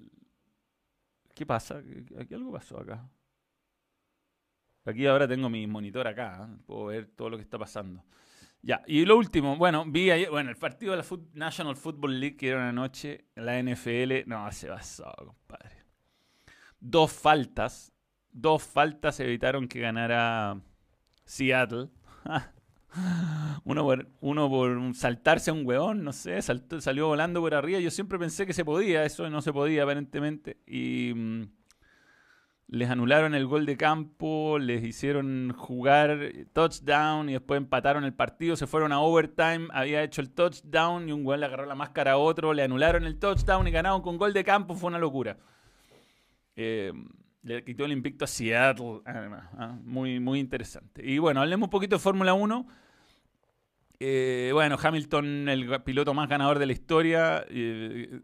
¿Qué pasa? Aquí algo pasó acá. Aquí ahora tengo mi monitor acá, ¿eh? puedo ver todo lo que está pasando. Ya, y lo último, bueno, vi ayer, bueno, el partido de la National Football League que era una noche, la NFL, no, se basó, compadre. Dos faltas, dos faltas evitaron que ganara Seattle. uno por, uno por saltarse a un hueón, no sé, salió volando por arriba. Yo siempre pensé que se podía, eso no se podía aparentemente. Y mm, les anularon el gol de campo, les hicieron jugar touchdown y después empataron el partido, se fueron a overtime, había hecho el touchdown y un gol le agarró la máscara a otro, le anularon el touchdown y ganaron con gol de campo, fue una locura. Eh, le quitó el invicto a Seattle, además, ¿ah? muy, muy interesante. Y bueno, hablemos un poquito de Fórmula 1. Eh, bueno, Hamilton, el piloto más ganador de la historia. Eh,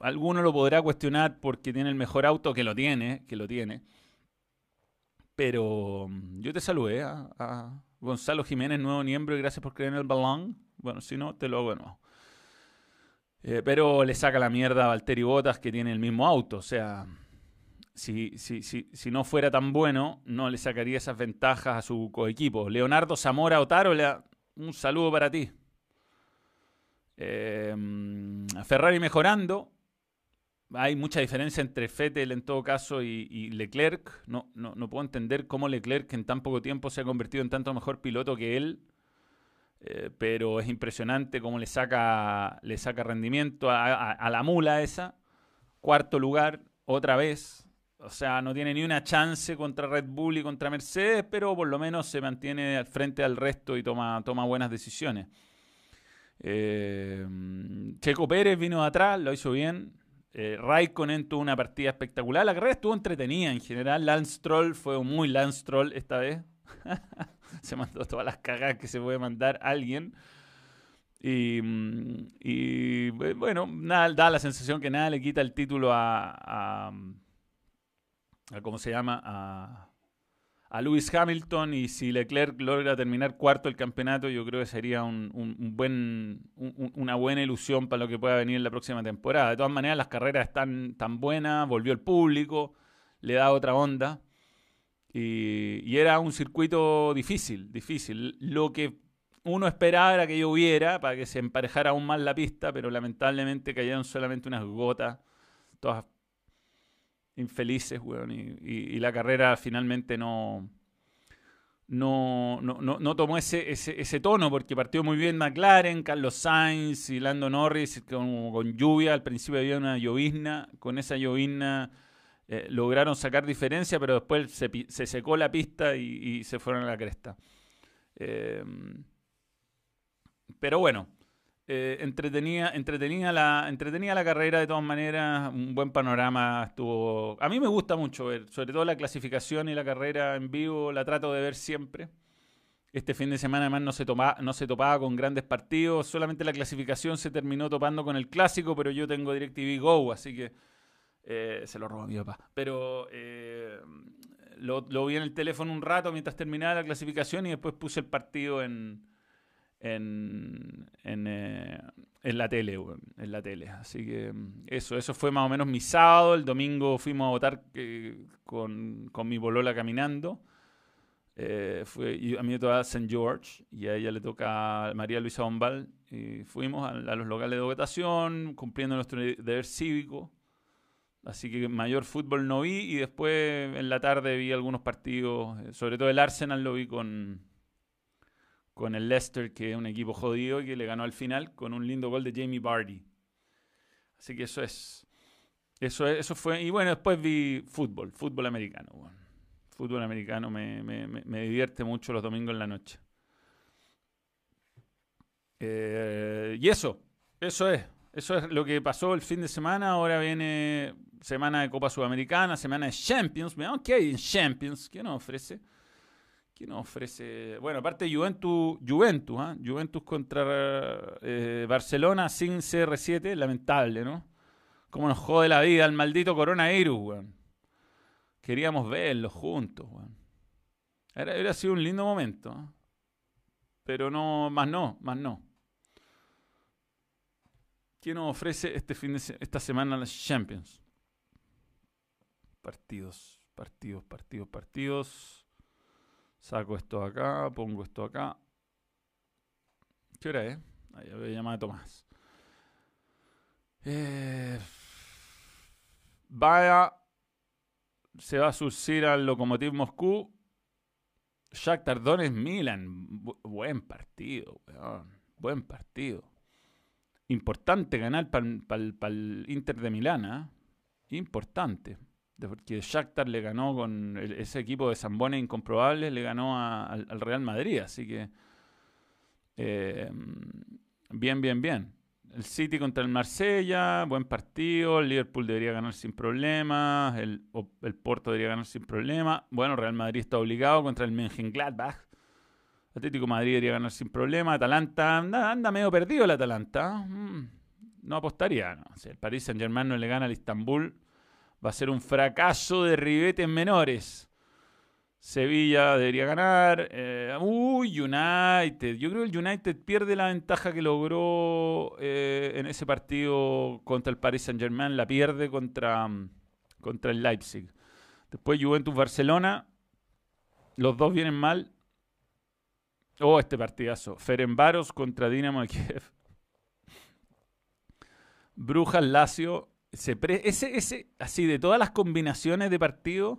alguno lo podrá cuestionar porque tiene el mejor auto, que lo tiene, que lo tiene. Pero mm, yo te saludé a, Gonzalo Jiménez, nuevo miembro, y gracias por creer en el balón. Bueno, si no, te lo hago de nuevo. Eh, pero le saca la mierda a Valtteri Bottas, que tiene el mismo auto. O sea, si, si, si, si, no fuera tan bueno, no le sacaría esas ventajas a su coequipo. Leonardo Zamora Otaro le un saludo para ti. Em, Ferrari mejorando. Hay mucha diferencia entre Vettel en todo caso y, Leclerc. No, no, no, puedo entender cómo Leclerc en tan poco tiempo se ha convertido en tanto mejor piloto que él. Eh, pero es impresionante cómo le saca, le saca rendimiento a la mula esa. Cuarto lugar, otra vez. O sea, no tiene ni una chance contra Red Bull y contra Mercedes, pero por lo menos se mantiene al frente al resto y toma, toma buenas decisiones. Eh, Checo Pérez vino atrás, lo hizo bien. Eh, Raikkonen tuvo una partida espectacular. La carrera estuvo entretenida en general. Lance Troll fue muy Lance Troll esta vez. se mandó todas las cagadas que se puede mandar alguien. Y, y bueno, nada, da la sensación que nada le quita el título a ¿cómo se llama? A, a Lewis Hamilton y si Leclerc logra terminar cuarto el campeonato, yo creo que sería un, buen, una buena ilusión para lo que pueda venir en la próxima temporada. De todas maneras, las carreras están tan buenas, volvió el público, le da otra onda. Y, y, era un circuito difícil, difícil. Lo que uno esperaba era que lloviera para que se emparejara aún más la pista, pero lamentablemente cayeron solamente unas gotas, todas infelices, weón. Y, la carrera finalmente no, no, no, tomó ese, ese, tono porque partió muy bien McLaren, Carlos Sainz y Lando Norris con, lluvia. Al principio había una llovizna. Con esa llovizna eh, lograron sacar diferencia, pero después se, secó la pista y, se fueron a la cresta. Eh, pero bueno, eh, entretenía, la, entretenía la carrera de todas maneras, un buen panorama estuvo... A mí me gusta mucho ver, sobre todo la clasificación y la carrera en vivo, la trato de ver siempre. Este fin de semana además no se, no se topaba con grandes partidos, solamente la clasificación se terminó topando con el clásico, pero yo tengo DirecTV Go, así que eh, se lo robo a mi papá. Pero eh, lo vi en el teléfono un rato mientras terminaba la clasificación y después puse el partido en en, eh, en, la tele, en la tele. Así que mm, eso, eso fue más o menos mi sábado. El domingo fuimos a votar eh, con, con, mi bolola caminando. Eh, fue, a mí me toca St. George y a ella le toca María Luisa Bombal. Y fuimos a, los locales de votación, cumpliendo nuestro deber cívico. Así que mayor fútbol no vi y después en la tarde vi algunos partidos, sobre todo el Arsenal lo vi con, con el Leicester, que es un equipo jodido y que le ganó al final con un lindo gol de Jamie Vardy. Así que eso es. Eso, eso fue. Y bueno, después vi fútbol, fútbol americano. Fútbol americano me, me, divierte mucho los domingos en la noche. Eh, y eso, eso es. Eso es lo que pasó el fin de semana. Ahora viene semana de Copa Sudamericana, semana de Champions. Veamos qué hay en Champions. ¿Qué nos ofrece? ¿Qué nos ofrece? Bueno, aparte Juventus, Juventus, ¿ah? Juventus contra eh, Barcelona sin CR7, lamentable, ¿no? Cómo nos jode la vida el maldito coronavirus, weón. Queríamos verlo juntos, weón. Era, sido un lindo momento, ¿ah? pero no, más no, más no. ¿Qué nos ofrece este fin de esta semana las Champions? Partidos, partidos, partidos, partidos. Saco esto acá, pongo esto acá. ¿Qué hora es? Ahí voy a a Tomás. Eh, vaya. se va a surcir al Lokomotiv Moscú. Shakhtar Donetsk Milan. buen partido, weón. Buen partido. Importante ganar para el Inter de Milán, ¿ah? Importante. Porque Shakhtar le ganó con ese equipo de Zambone incomprobable, le ganó al, Real Madrid. Así que. Eh, bien, bien, bien. El City contra el Marsella, buen partido. El Liverpool debería ganar sin problemas. El, el Porto debería ganar sin problemas. Bueno, Real Madrid está obligado contra el Mönchengladbach. Atlético Madrid debería ganar sin problemas. Atalanta, anda, medio perdido el Atalanta. Mm, no apostaría. Si el Paris Saint Germain no le gana al Istanbul, va a ser un fracaso de ribetes menores. Sevilla debería ganar. Eh, uy, United. Yo creo que el United pierde la ventaja que logró eh, en ese partido contra el Paris Saint Germain. La pierde contra, contra el Leipzig. Después Juventus-Barcelona. Los dos vienen mal. Oh, este partidazo. Ferenbaros contra Dinamo de Kiev. Brujas Lazio. Ese, así, de todas las combinaciones de partidos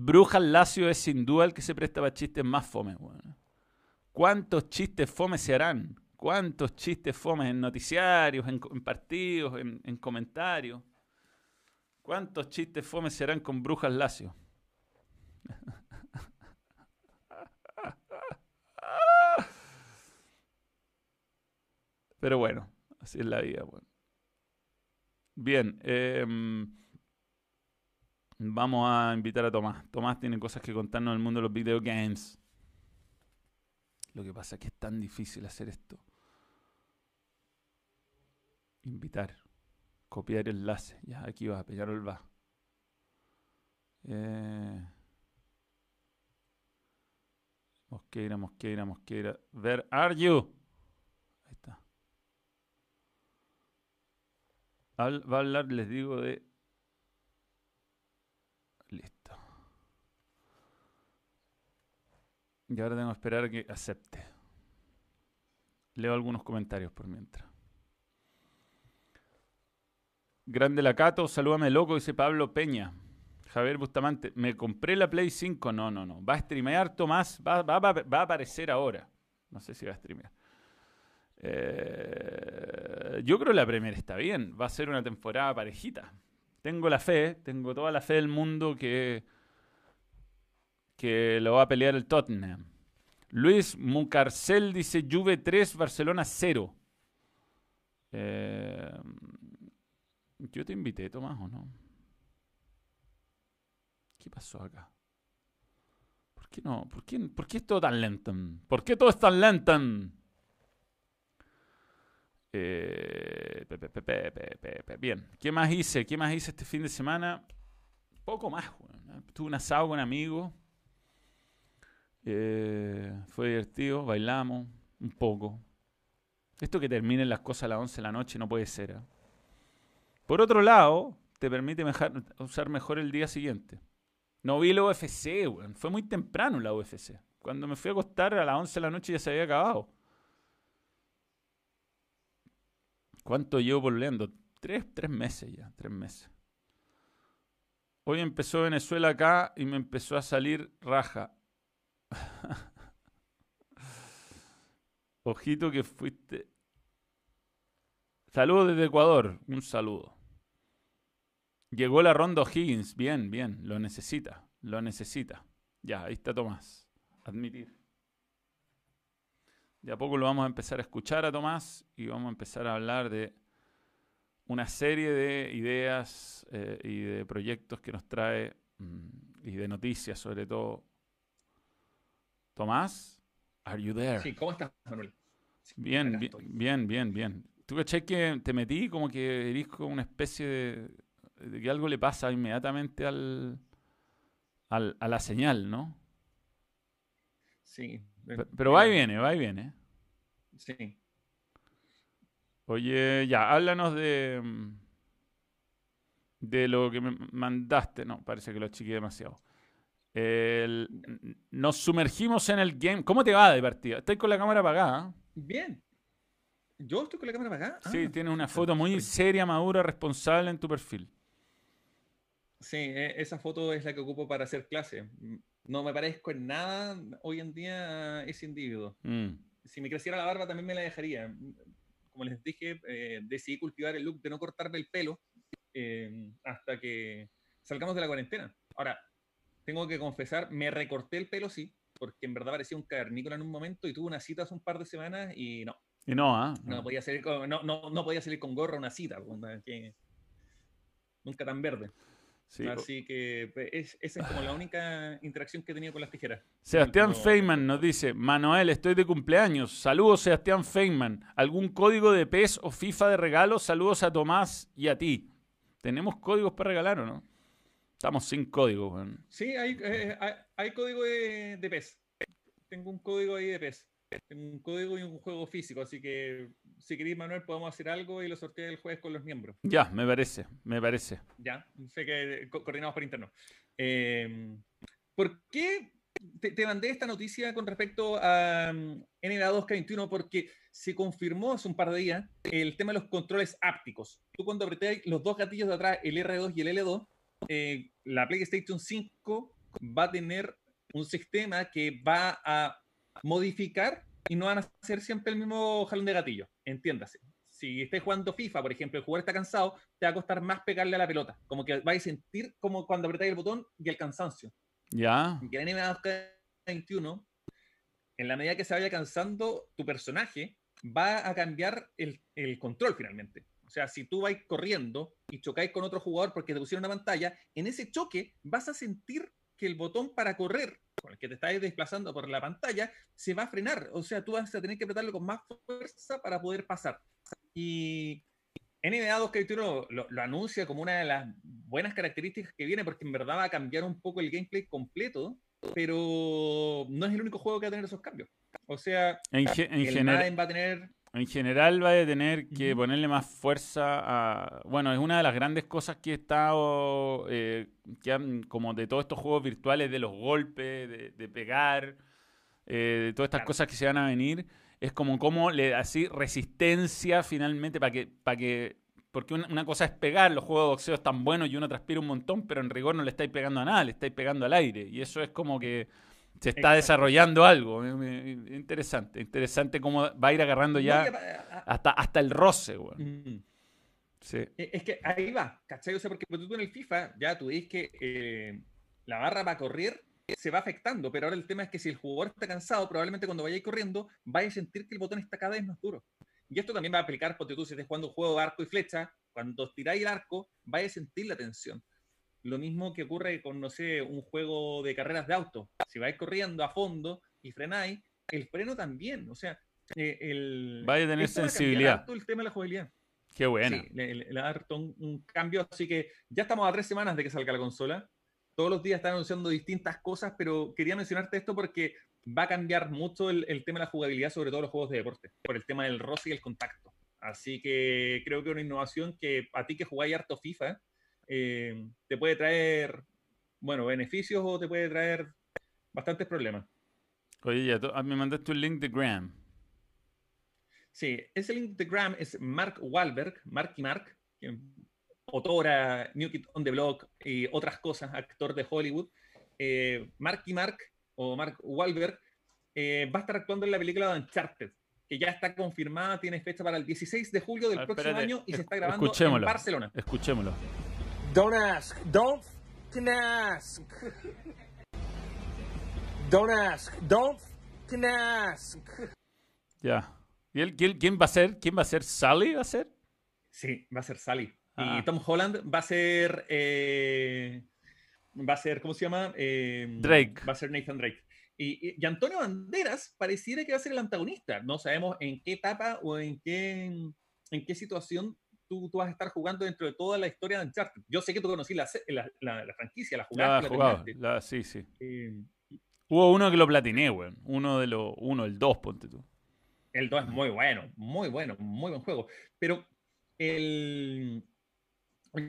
Brujas Lacio es sin duda el que se presta para chistes más fome. ¿Cuántos chistes fome se harán? ¿Cuántos chistes fomes en noticiarios, en, partidos, en, comentarios? ¿Cuántos chistes fome se harán con Brujas Lacio? Pero bueno, así es la vida. Bien. Eh, Vamos a invitar a Tomás. Tomás tiene cosas que contarnos del mundo de los video games. Lo que pasa es que es tan difícil hacer esto. Invitar. Copiar enlace. Ya, aquí va, el va. Eh. Mosqueira, Mosqueira, Mosqueira. Where are you? Ahí está. Va a hablar, les digo, de Listo. Y ahora tengo que esperar a que acepte. Leo algunos comentarios por mientras. Grande Lacato, salúdame loco, dice Pablo Peña. Javier Bustamante, me compré la Play 5. No, no, no. Va a streamear Tomás. Va, va, va, a aparecer ahora. No sé si va a streamear. Eh, yo creo que la Premier está bien. Va a ser una temporada parejita. Tengo la fe, tengo toda la fe del mundo que, que lo va a pelear el Tottenham. Luis Mucarcel dice Juve 3, Barcelona 0. Eh, yo te invité, Tomás, ¿o no? ¿Qué pasó acá? ¿Por qué no? ¿Por qué, ¿Por qué es todo tan lento? ¿Por qué todo es tan lento? Eh, bien, ¿qué más hice? ¿Qué más hice este fin de semana? Poco más. Tuve un asado con amigos. Eh, fue divertido, bailamos un poco. Esto que terminen las cosas a las 11 de la noche no puede ser. ¿eh? Por otro lado, te permite usar mejor el día siguiente. No vi la UFC, Fue muy temprano la UFC. Cuando me fui a acostar a las 11 de la noche ya se había acabado. ¿Cuánto llevo volviendo? Tres, tres meses ya, tres meses. Hoy empezó Venezuela acá y me empezó a salir raja. Ojito que fuiste. Saludos desde Ecuador, un saludo. Llegó la ronda Higgins, bien, bien, lo necesita, lo necesita. Ya, ahí está Tomás. Admitir. De a poco lo vamos a empezar a escuchar a Tomás y vamos a empezar a hablar de una serie de ideas eh, y de proyectos que nos trae mm, y de noticias sobre todo. Tomás, are you there? Sí, ¿cómo estás, Manuel? bien, bien, bien, bien, ¿Tú caché que te metí como que eres como una especie de, de que algo le pasa inmediatamente al, al, a la señal, ¿no? Sí, pero, va y viene, va y viene. Sí. Oye, ya, háblanos de. Mm, de lo que me mandaste. No, parece que lo chiqué demasiado. nos sumergimos en el game. ¿Cómo te va de partida? ¿Estás con la cámara apagada? Bien. ¿Yo estoy con la cámara apagada? Sí, ah, tienes una foto muy seria, madura, responsable en tu perfil. Sí, e- esa foto es la que ocupo para hacer clase. Mm, No me parezco en nada hoy en día a ese individuo. Mm. Si me creciera la barba también me la dejaría. Como les dije, eh, decidí cultivar el look de no cortarme el pelo eh, hasta que salgamos de la cuarentena. Ahora, tengo que confesar, me recorté el pelo, sí, porque en verdad parecía un cavernícola en un momento y tuve una cita hace un par de semanas y no, Y no, ¿ah? no podía salir con, no, no, no podía salir con gorro a una cita, onda, que nunca tan verde. Sí. Así que es- esa es como la única interacción que he tenido con las tijeras. Sebastián. Feynman nos dice, Manuel, estoy de cumpleaños. Saludos, Sebastián Feynman. ¿Algún código de PES o FIFA de regalo? Saludos a Tomás y a ti. ¿Tenemos códigos para regalar o no? Estamos sin código. Sí, hay, eh, hay, hay código de, de PES. Tengo un código ahí de PES. Tengo un código y un juego físico, así que si queréis, Manuel, podemos hacer algo y lo sorteo el jueves con los miembros. Ya, me parece, me parece. Ya, sé que co- coordinamos por interno. Eh, ¿Por qué te, te mandé esta noticia con respecto a mm, NBA 2K21? Porque se confirmó hace un par de días el tema de los controles ápticos. Tú cuando apretáis los dos gatillos de atrás, el R2 y el L2, eh, la PlayStation 5 va a tener un sistema que va a modificar y no van a hacer siempre el mismo jalón de gatillo. Entiéndase. Si estés jugando FIFA, por ejemplo, el jugador está cansado, te va a costar más pegarle a la pelota. Como que vais a sentir como cuando apretáis el botón y el cansancio. Ya, Y en NBA 21, en la medida que se vaya cansando, tu personaje va a cambiar el, el control finalmente. O sea, si tú vais corriendo y chocáis con otro jugador porque te pusieron una pantalla, en ese choque vas a sentir que el botón para correr, con el que te estás desplazando por la pantalla, se va a frenar. O sea, tú vas a tener que apretarlo con más fuerza para poder pasar. Y NBA 2K21 lo, lo- lo anuncia como una de las buenas características que viene, porque en verdad va a cambiar un poco el gameplay completo, pero no es el único juego que va a tener esos cambios. O sea, en, en el. Madden va a tener En general va a tener que ponerle más fuerza a... Bueno, es una de las grandes cosas que he estado... eh, que han, como de todos estos juegos virtuales, de los golpes, de, de pegar, eh, de todas estas Claro. cosas que se van a venir, es como cómo le así resistencia finalmente para que... Para que porque una, una cosa es pegar, los juegos de boxeo están buenos y uno transpira un montón, pero en rigor no le estáis pegando a nada, le estáis pegando al aire. Y eso es como que se está Exacto. desarrollando algo. Interesante, interesante cómo va a ir agarrando ya... a- a- Hasta, hasta el roce. Mm. Sí. Eh, Es que ahí va, ¿cachai? O sea, porque tú en el FIFA ya tú ves que eh, la barra para correr se va afectando, pero ahora el tema es que si el jugador está cansado, probablemente cuando vayáis corriendo, vais a sentir que el botón está cada vez más duro. Y esto también va a aplicar, porque tú si estés jugando un juego de arco y flecha, cuando tiráis el arco, vais a sentir la tensión. Lo mismo que ocurre con, no sé, un juego de carreras de auto. Si vais corriendo a fondo y frenáis, el freno también. O sea, eh, el... Vaya a tener esto va sensibilidad. el tema de la jugabilidad. Qué buena. Sí, le, le- le un, un cambio, así que ya estamos a tres semanas de que salga la consola. Todos los días están anunciando distintas cosas, pero quería mencionarte esto porque va a cambiar mucho el, el tema de la jugabilidad, sobre todo los juegos de deporte, por el tema del roce y el contacto. Así que creo que es una innovación que a ti que jugáis harto FIFA, eh, te puede traer, bueno, beneficios o te puede traer bastantes problemas. Oye, ya, tú- ah, me mandaste un link de Graham. Sí, ese link de Graham es Mark Wahlberg, Marky Mark, que- autora, New Kid on the Block y otras cosas, actor de Hollywood. Eh, Marky Mark o Mark Wahlberg eh, va a estar actuando en la película de Uncharted, que ya está confirmada, tiene fecha para el 16 de julio del Ah, próximo espérate, año y se está grabando en escuchémoslo. Barcelona. Escuchémoslo. Don't ask. Don't fucking ask. Don't ask. Don't fucking ask. Ya. ¿Y él, quién, quién va a ser? ¿Quién va a ser? ¿Sally va a ser? Sí, va a ser Sally. Ah. Y Tom Holland va a ser. eh, va a ser, ¿cómo se llama? Eh, Drake. Va a ser Nathan Drake. Y, y- y Antonio Banderas pareciera que va a ser el antagonista. No sabemos en qué etapa o en qué, en qué situación tú, tú vas a estar jugando dentro de toda la historia de Uncharted. Yo sé que tú conocí la, la, la- la franquicia, la jugaste, la jugado. sí, sí. Eh, Hubo uno que lo platiné, weón. Uno de los. Uno, el dos, ponte tú. El 2 es muy bueno, muy bueno, muy buen juego. Pero el.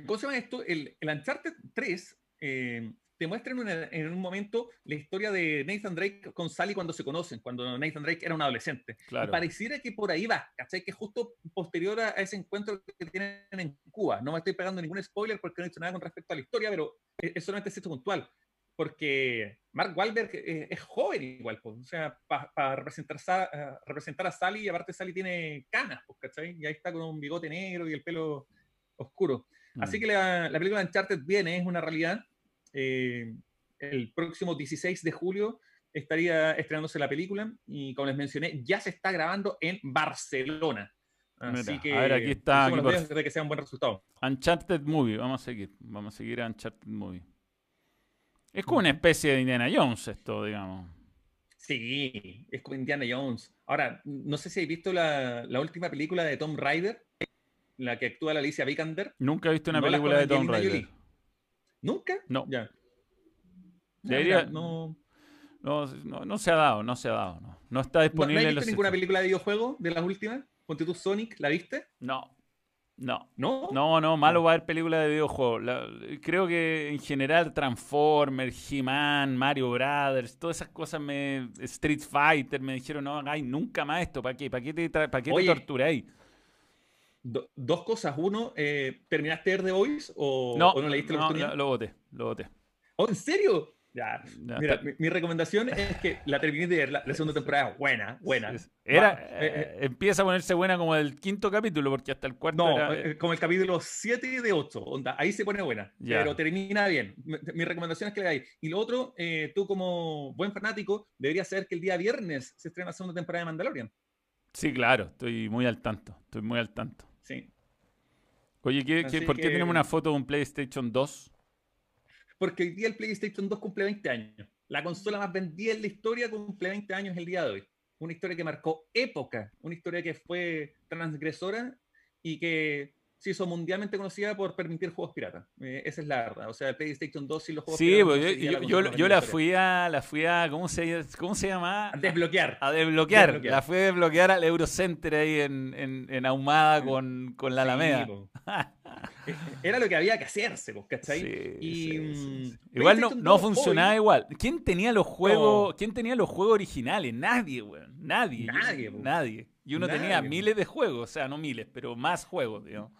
¿Cómo se llama esto? El, el Uncharted 3 eh, te muestran en un momento la historia de Nathan Drake con Sally cuando se conocen, cuando Nathan Drake era un adolescente. Y pareciera que por ahí va, ¿cachai? Que justo posterior a ese encuentro que tienen en Cuba. No me estoy pegando ningún spoiler porque no he dicho nada con respecto a la historia, pero es solamente esto puntual. Porque Mark Wahlberg es, joven igual, pues, o sea, para representar, eh, representar a Sally, y aparte Sally tiene canas, pues, ¿cachai? Y ahí está con un bigote negro y el pelo oscuro. Así mm. que la, la película Uncharted viene, es una realidad. Eh, el próximo 16 de julio estaría estrenándose la película y como les mencioné, ya se está grabando en Barcelona. Así que a ver, aquí está. de que sea un buen resultado. Uncharted Movie, vamos a seguir. Vamos a seguir a Uncharted Movie. Es como una especie de Indiana Jones esto, digamos. Sí, es como Indiana Jones. Ahora, no sé si habéis visto la, la última película de Tom Rider, la que actúa la Alicia Vikander. Nunca he visto una película de Tom Rider. ¿Nunca? No. Ya. no, no, no, se ha dado, no se ha dado. No, no está disponible. ¿No, has visto ninguna película de videojuego de las últimas? Ponte tú Sonic, ¿la viste? No. No. ¿No? No, no, malo va a haber películas de videojuegos. creo que en general Transformers, He-Man, Mario Brothers, todas esas cosas me. Street Fighter, me dijeron, no hagáis nunca más esto. ¿Para qué? ¿Para qué te, para qué te torturáis? Dos cosas. Uno, eh, ¿terminaste de The Voice o no, o no leíste la no, lo voté, lo voté. ¿Oh, en serio? Ya. Mira, mi, recomendación es que la terminé de ver, la, segunda temporada buena, buena. Era, eh, eh, empieza a ponerse buena como el quinto capítulo, porque hasta el cuarto No, como el capítulo 7 de 8, onda, ahí se pone buena, pero termina bien. Mi, recomendación es que le hagáis. Y lo otro, tú como buen fanático, deberías saber que el día viernes se estrena la segunda temporada de Mandalorian. Sí, claro, estoy muy al tanto, estoy muy al tanto. Sí. Oye, por qué tenemos una foto de un PlayStation 2? Porque hoy día el PlayStation 2 cumple 20 años. La consola más vendida en la historia cumple 20 años el día de hoy. Una historia que marcó época, una historia que fue transgresora y que se hizo mundialmente conocida por permitir juegos piratas. Eh, esa es la verdad. O sea, el PlayStation 2 y los juegos sí, piratas. Sí, pues, yo, yo, la, fui a, la fui a, ¿cómo se, cómo se llama? A desbloquear. A desbloquear. La fui a desbloquear al Eurocenter ahí en, en, en Ahumada con, con la Alameda. Era lo que había que hacerse, ¿cachai? y, mm, igual no, no funcionaba igual. ¿Quién tenía los juegos, ¿quién tenía los juegos originales? Nadie, weón. Nadie. Nadie, Nadie. Y uno tenía miles de juegos, o sea, no miles, pero más juegos, digamos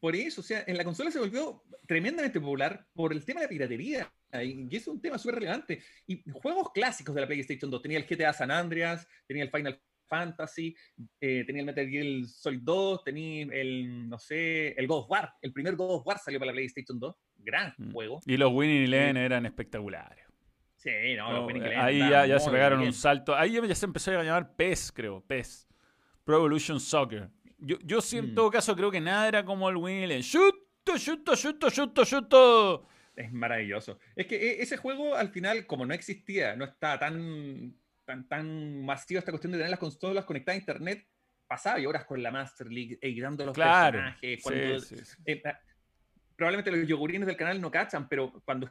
por eso, o sea, en la consola se volvió tremendamente popular por el tema de la piratería. Y es un tema súper relevante. Y juegos clásicos de la PlayStation 2. Tenía el GTA San Andreas, tenía el Final Fantasy, eh, tenía el Metal Gear Solid 2, tenía el, no sé, el God of War. El primer God of War salió para la PlayStation 2. Gran mm. juego. Y los Winning Eleven eran espectaculares. Sí, no, los Winning Eleven. Ahí ya, ya se pegaron un salto. Ahí ya se empezó a llamar PES, creo. PES. Pro Evolution Soccer. Yo, yo sí, en mm. todo caso, creo que nada era como el Winnie ¡Chuto, chuto, chuto, chuto, chuto! Es maravilloso. Es que e, ese juego, al final, como no existía, no estaba tan, tan, tan masivo esta cuestión de tener las consolas conectadas a internet, pasaba y horas con la Master League, editando los personajes. Eh, ah, probablemente los yogurines del canal no cachan, pero cuando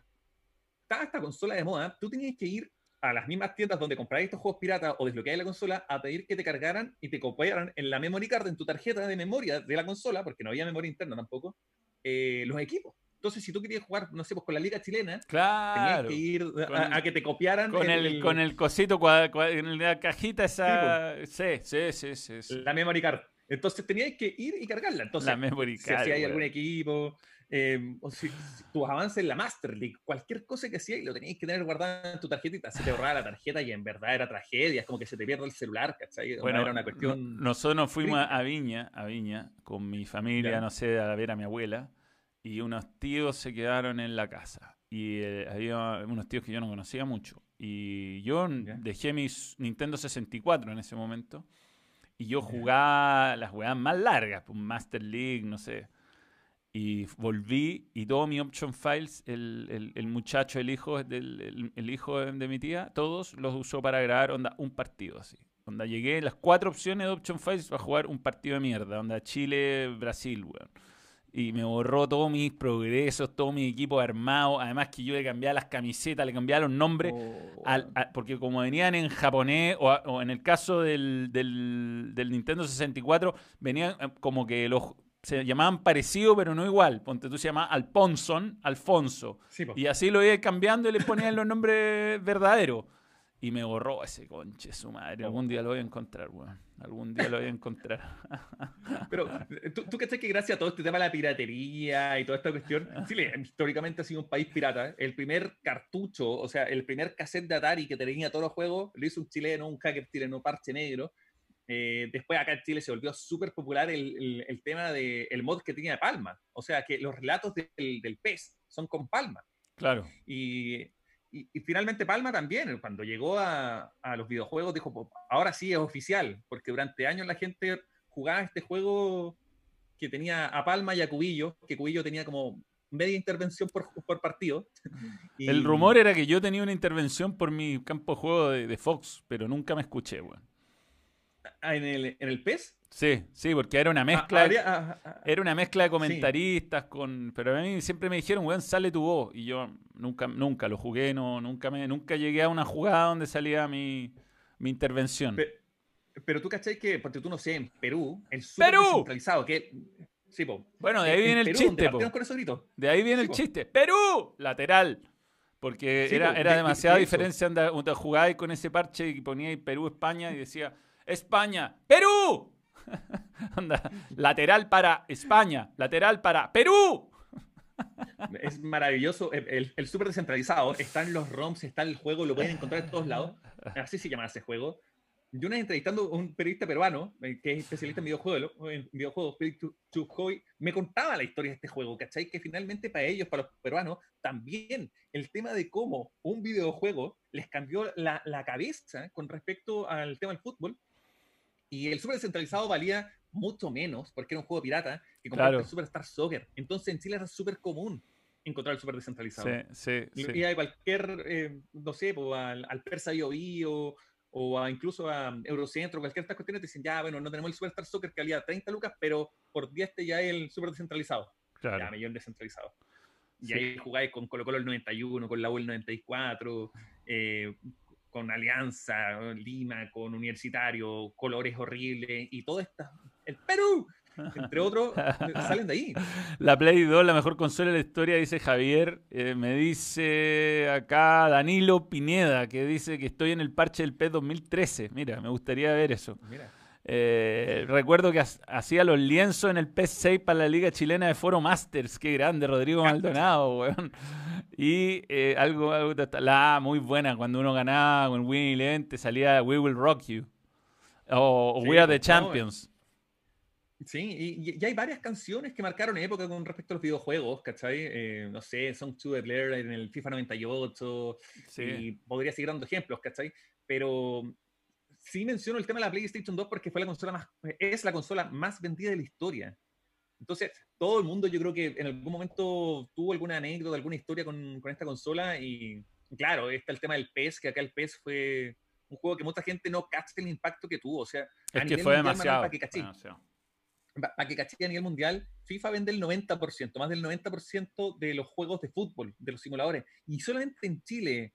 estaba esta consola de moda, tú tenías que ir a las mismas tiendas donde compráis estos juegos piratas o desbloqueáis la consola a pedir que te cargaran y te copiaran en la memory card, en tu tarjeta de memoria de la consola, porque no había memoria interna tampoco, eh, los equipos. Entonces, si tú querías jugar, no sé, pues con la liga chilena, claro, tenías que ir a, que te copiaran. Con el, con el cosito, en la cajita esa. Sí, sí, sí, sí, La memory card. Entonces tenías que ir y cargarla. Entonces, la memory card. Si, hay algún equipo, Em, o si, tus avances en la Master League, cualquier cosa que hacías, lo tenías que tener guardado en tu tarjetita, se te borraba la tarjeta y en verdad era tragedia, es como que se te pierde el celular, ¿cachai? Bueno, era una cuestión. Nosotros fuimos a Viña, a Viña, con mi familia, no sé, a ver a mi abuela, y unos tíos se quedaron en la casa. Y eh, había unos tíos que yo no conocía mucho. Y yo dejé mis Nintendo 64 en ese momento. Y yo jugaba las jugadas más largas, pues Master League, no sé. Y volví y todo mi option files, el, el, muchacho, el hijo, del, el, hijo de mi tía, todos los usó para grabar onda, un partido así. Onda llegué las cuatro opciones de option files para jugar un partido de mierda, onda Chile, Brasil, weón. Y me borró todos mis progresos, todo mi equipo armado. Además que yo le cambiaba las camisetas, le cambiaba los nombres. Oh, porque como venían en japonés, o, o en el caso del, del, del, Nintendo 64, venían eh, como que los se llamaban parecido, pero no igual. Ponte tú se llama Alponson, Alfonso. Sí. Y así lo iba cambiando y le ponían los nombres verdaderos. Y me borró ese conche su madre. Algún día lo voy a encontrar, weón. Algún día lo voy a encontrar. Pero eh, tú, tú cachai que gracias a todo este tema de la piratería y toda esta cuestión, Chile históricamente ha sido un país pirata. El primer cartucho, o sea, el primer cassette de Atari que tenía todos los juegos, lo hizo un chileno, un hacker chileno, Parche Negro. Eh, después acá en Chile se volvió súper popular el, el- el tema del el mod que tenía de Palma. O sea, que los relatos del, del pez son con Palma. Claro. Y, y- y finalmente Palma también, cuando llegó a, a los videojuegos, dijo, "Po, ahora sí es oficial, porque durante años la gente jugaba este juego que tenía a Palma y a Cubillo, que Cubillo tenía como media intervención por, por partido. Y- El rumor era que yo tenía una intervención por mi campo de juego de, de Fox, pero nunca me escuché, weón. Ah, en el, en el PES. Sí, sí, porque era una ah, mezcla. habría- ah, ah, Era una mezcla de comentaristas con. Pero a mí siempre me dijeron, weón, sale tu voz. Y yo nunca, nunca lo jugué, no, nunca me, nunca llegué a una jugada donde salía mi, mi intervención. pe- pero tú cachai que, porque tú no sé, en Perú, el super ¡Perú! descentralizado, que... Sí, po. bueno, de ahí En viene el Perú, chiste, po. partieron con esos gritos. De ahí viene Sí, el po. chiste. ¡Perú! Lateral. Porque Sí, era, po, era de- de- demasiada diferencia jugabais con ese parche y poníais Perú, España y decía España, ¡Perú! Onda, lateral para España, lateral para Perú. Es maravilloso. El, el, el súper descentralizado. Están los ROMs, está el juego, lo pueden encontrar en todos lados. Así se llama ese juego. Yo una entrevistando a un periodista peruano, eh, que es especialista en videojuegos, en videojuegos, Chujoy, me contaba la historia de este juego, ¿cachai? Que finalmente para ellos, para los peruanos, también el tema de cómo un videojuego les cambió la cabeza con respecto al tema del fútbol. Y el súper descentralizado valía mucho menos, porque era un juego pirata, que comprarte Claro. el Superstar Soccer. Entonces en Chile era súper común encontrar el súper descentralizado. Sí, sí, sí. Y a cualquier, eh, no sé, po, al, al Persa Bio Bio, o a incluso a Eurocentro, cualquier de estas cuestiones, te dicen, ya, bueno, no tenemos el Superstar Soccer que valía 30 lucas, pero por 10 te ya es el súper descentralizado. Claro. Ya, millón descentralizado. Y Sí. ahí jugáis con Colo Colo el 91, con la U el 94, eh, con Alianza, Lima, con Universitario, colores horribles y todo esto. El Perú, entre otros, salen de ahí. La Play 2, la mejor consola de la historia, dice Javier. Eh, me dice acá Danilo Pineda, que dice que estoy en el parche del PES 2013. Mira, me gustaría ver eso. Mira. Eh, recuerdo que ha- hacía los lienzos en el PS6 para la Liga Chilena de Foro Masters. Qué grande, Rodrigo Maldonado, weón. Y eh, algo, la muy buena, cuando uno ganaba con Winnie Eleven, te salía We Will Rock You. O, o Sí, We Are the no, Champions. Sí, y, y- hay varias canciones que marcaron época con respecto a los videojuegos, ¿cachai? Eh, no sé, Song to the Blair en el FIFA 98, Sí. y podría seguir dando ejemplos, ¿cachai? Pero sí menciono el tema de la PlayStation 2 porque fue la consola más, es la consola más vendida de la historia. Entonces, todo el mundo yo creo que en algún momento tuvo alguna anécdota, alguna historia con, con esta consola y claro, está el tema del PES, que acá el PES fue un juego que mucha gente no cacha el impacto que tuvo. O sea, Es que fue demasiado. para que cachí, demasiado. para que caché a nivel mundial, FIFA vende el 90%, más del 90% de los juegos de fútbol, de los simuladores. Y solamente en Chile,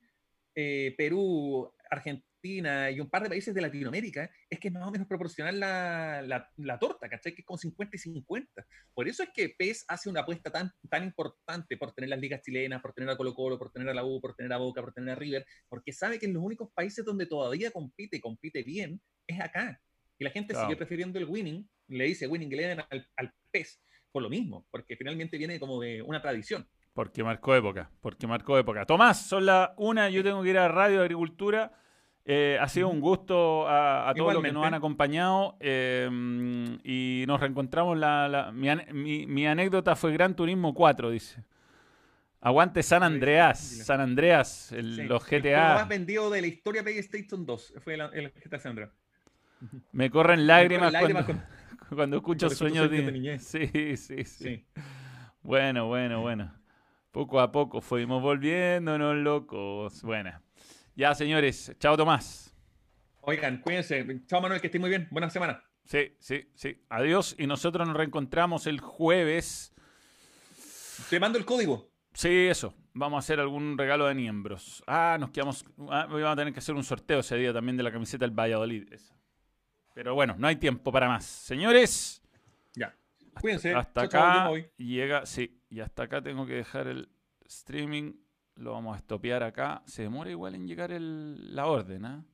eh, Perú, Argentina y un par de países de Latinoamérica es que es más o menos proporcional la, la, la torta, ¿cachai? Que es como 50 y 50. Por eso es que PES hace una apuesta tan, tan importante por tener las ligas chilenas, por tener a Colo Colo, por tener a la U, por tener a Boca, por tener a River, porque sabe que en los únicos países donde todavía compite, y compite bien, es acá. Y la gente Claro. sigue prefiriendo el winning, le dice winning eleven al, al PES, por lo mismo, porque finalmente viene como de una tradición. Porque marcó época, porque marcó época. Tomás, son las una, yo tengo que ir a Radio Agricultura. Eh, ha sido un gusto a, a todos los que nos han acompañado eh, y nos reencontramos. La, la- mi, mi- mi anécdota fue Gran Turismo 4, dice. Aguante San Andreas, San Andreas, el- Sí, los El juego más GTA. vendido de la historia PlayStation 2 fue el, el GTA San Andreas. Me corren lágrimas, lágrimas cuando, escucho cuando escucho sueños sueños de... de niñez. Sí, sí, sí, Sí. Bueno, bueno, bueno. Poco a poco fuimos volviéndonos locos. Bueno. Ya, señores. Chao, Tomás. Oigan, cuídense. Chao Manuel, que esté muy bien. Buena semana. Sí, sí, sí. Adiós y nosotros nos reencontramos el jueves. Te mando el código. Sí, eso. Vamos a hacer algún regalo de miembros. Ah, nos quedamos. Ah, vamos a tener que hacer un sorteo ese día también de la camiseta del Valladolid. esa. Pero bueno, no hay tiempo para más. Señores, Ya. Cuídense. Hasta acá llega, sí, y hasta acá tengo que dejar el streaming. Lo vamos a estopear acá. Se demora igual en llegar el- la orden, ¿ah?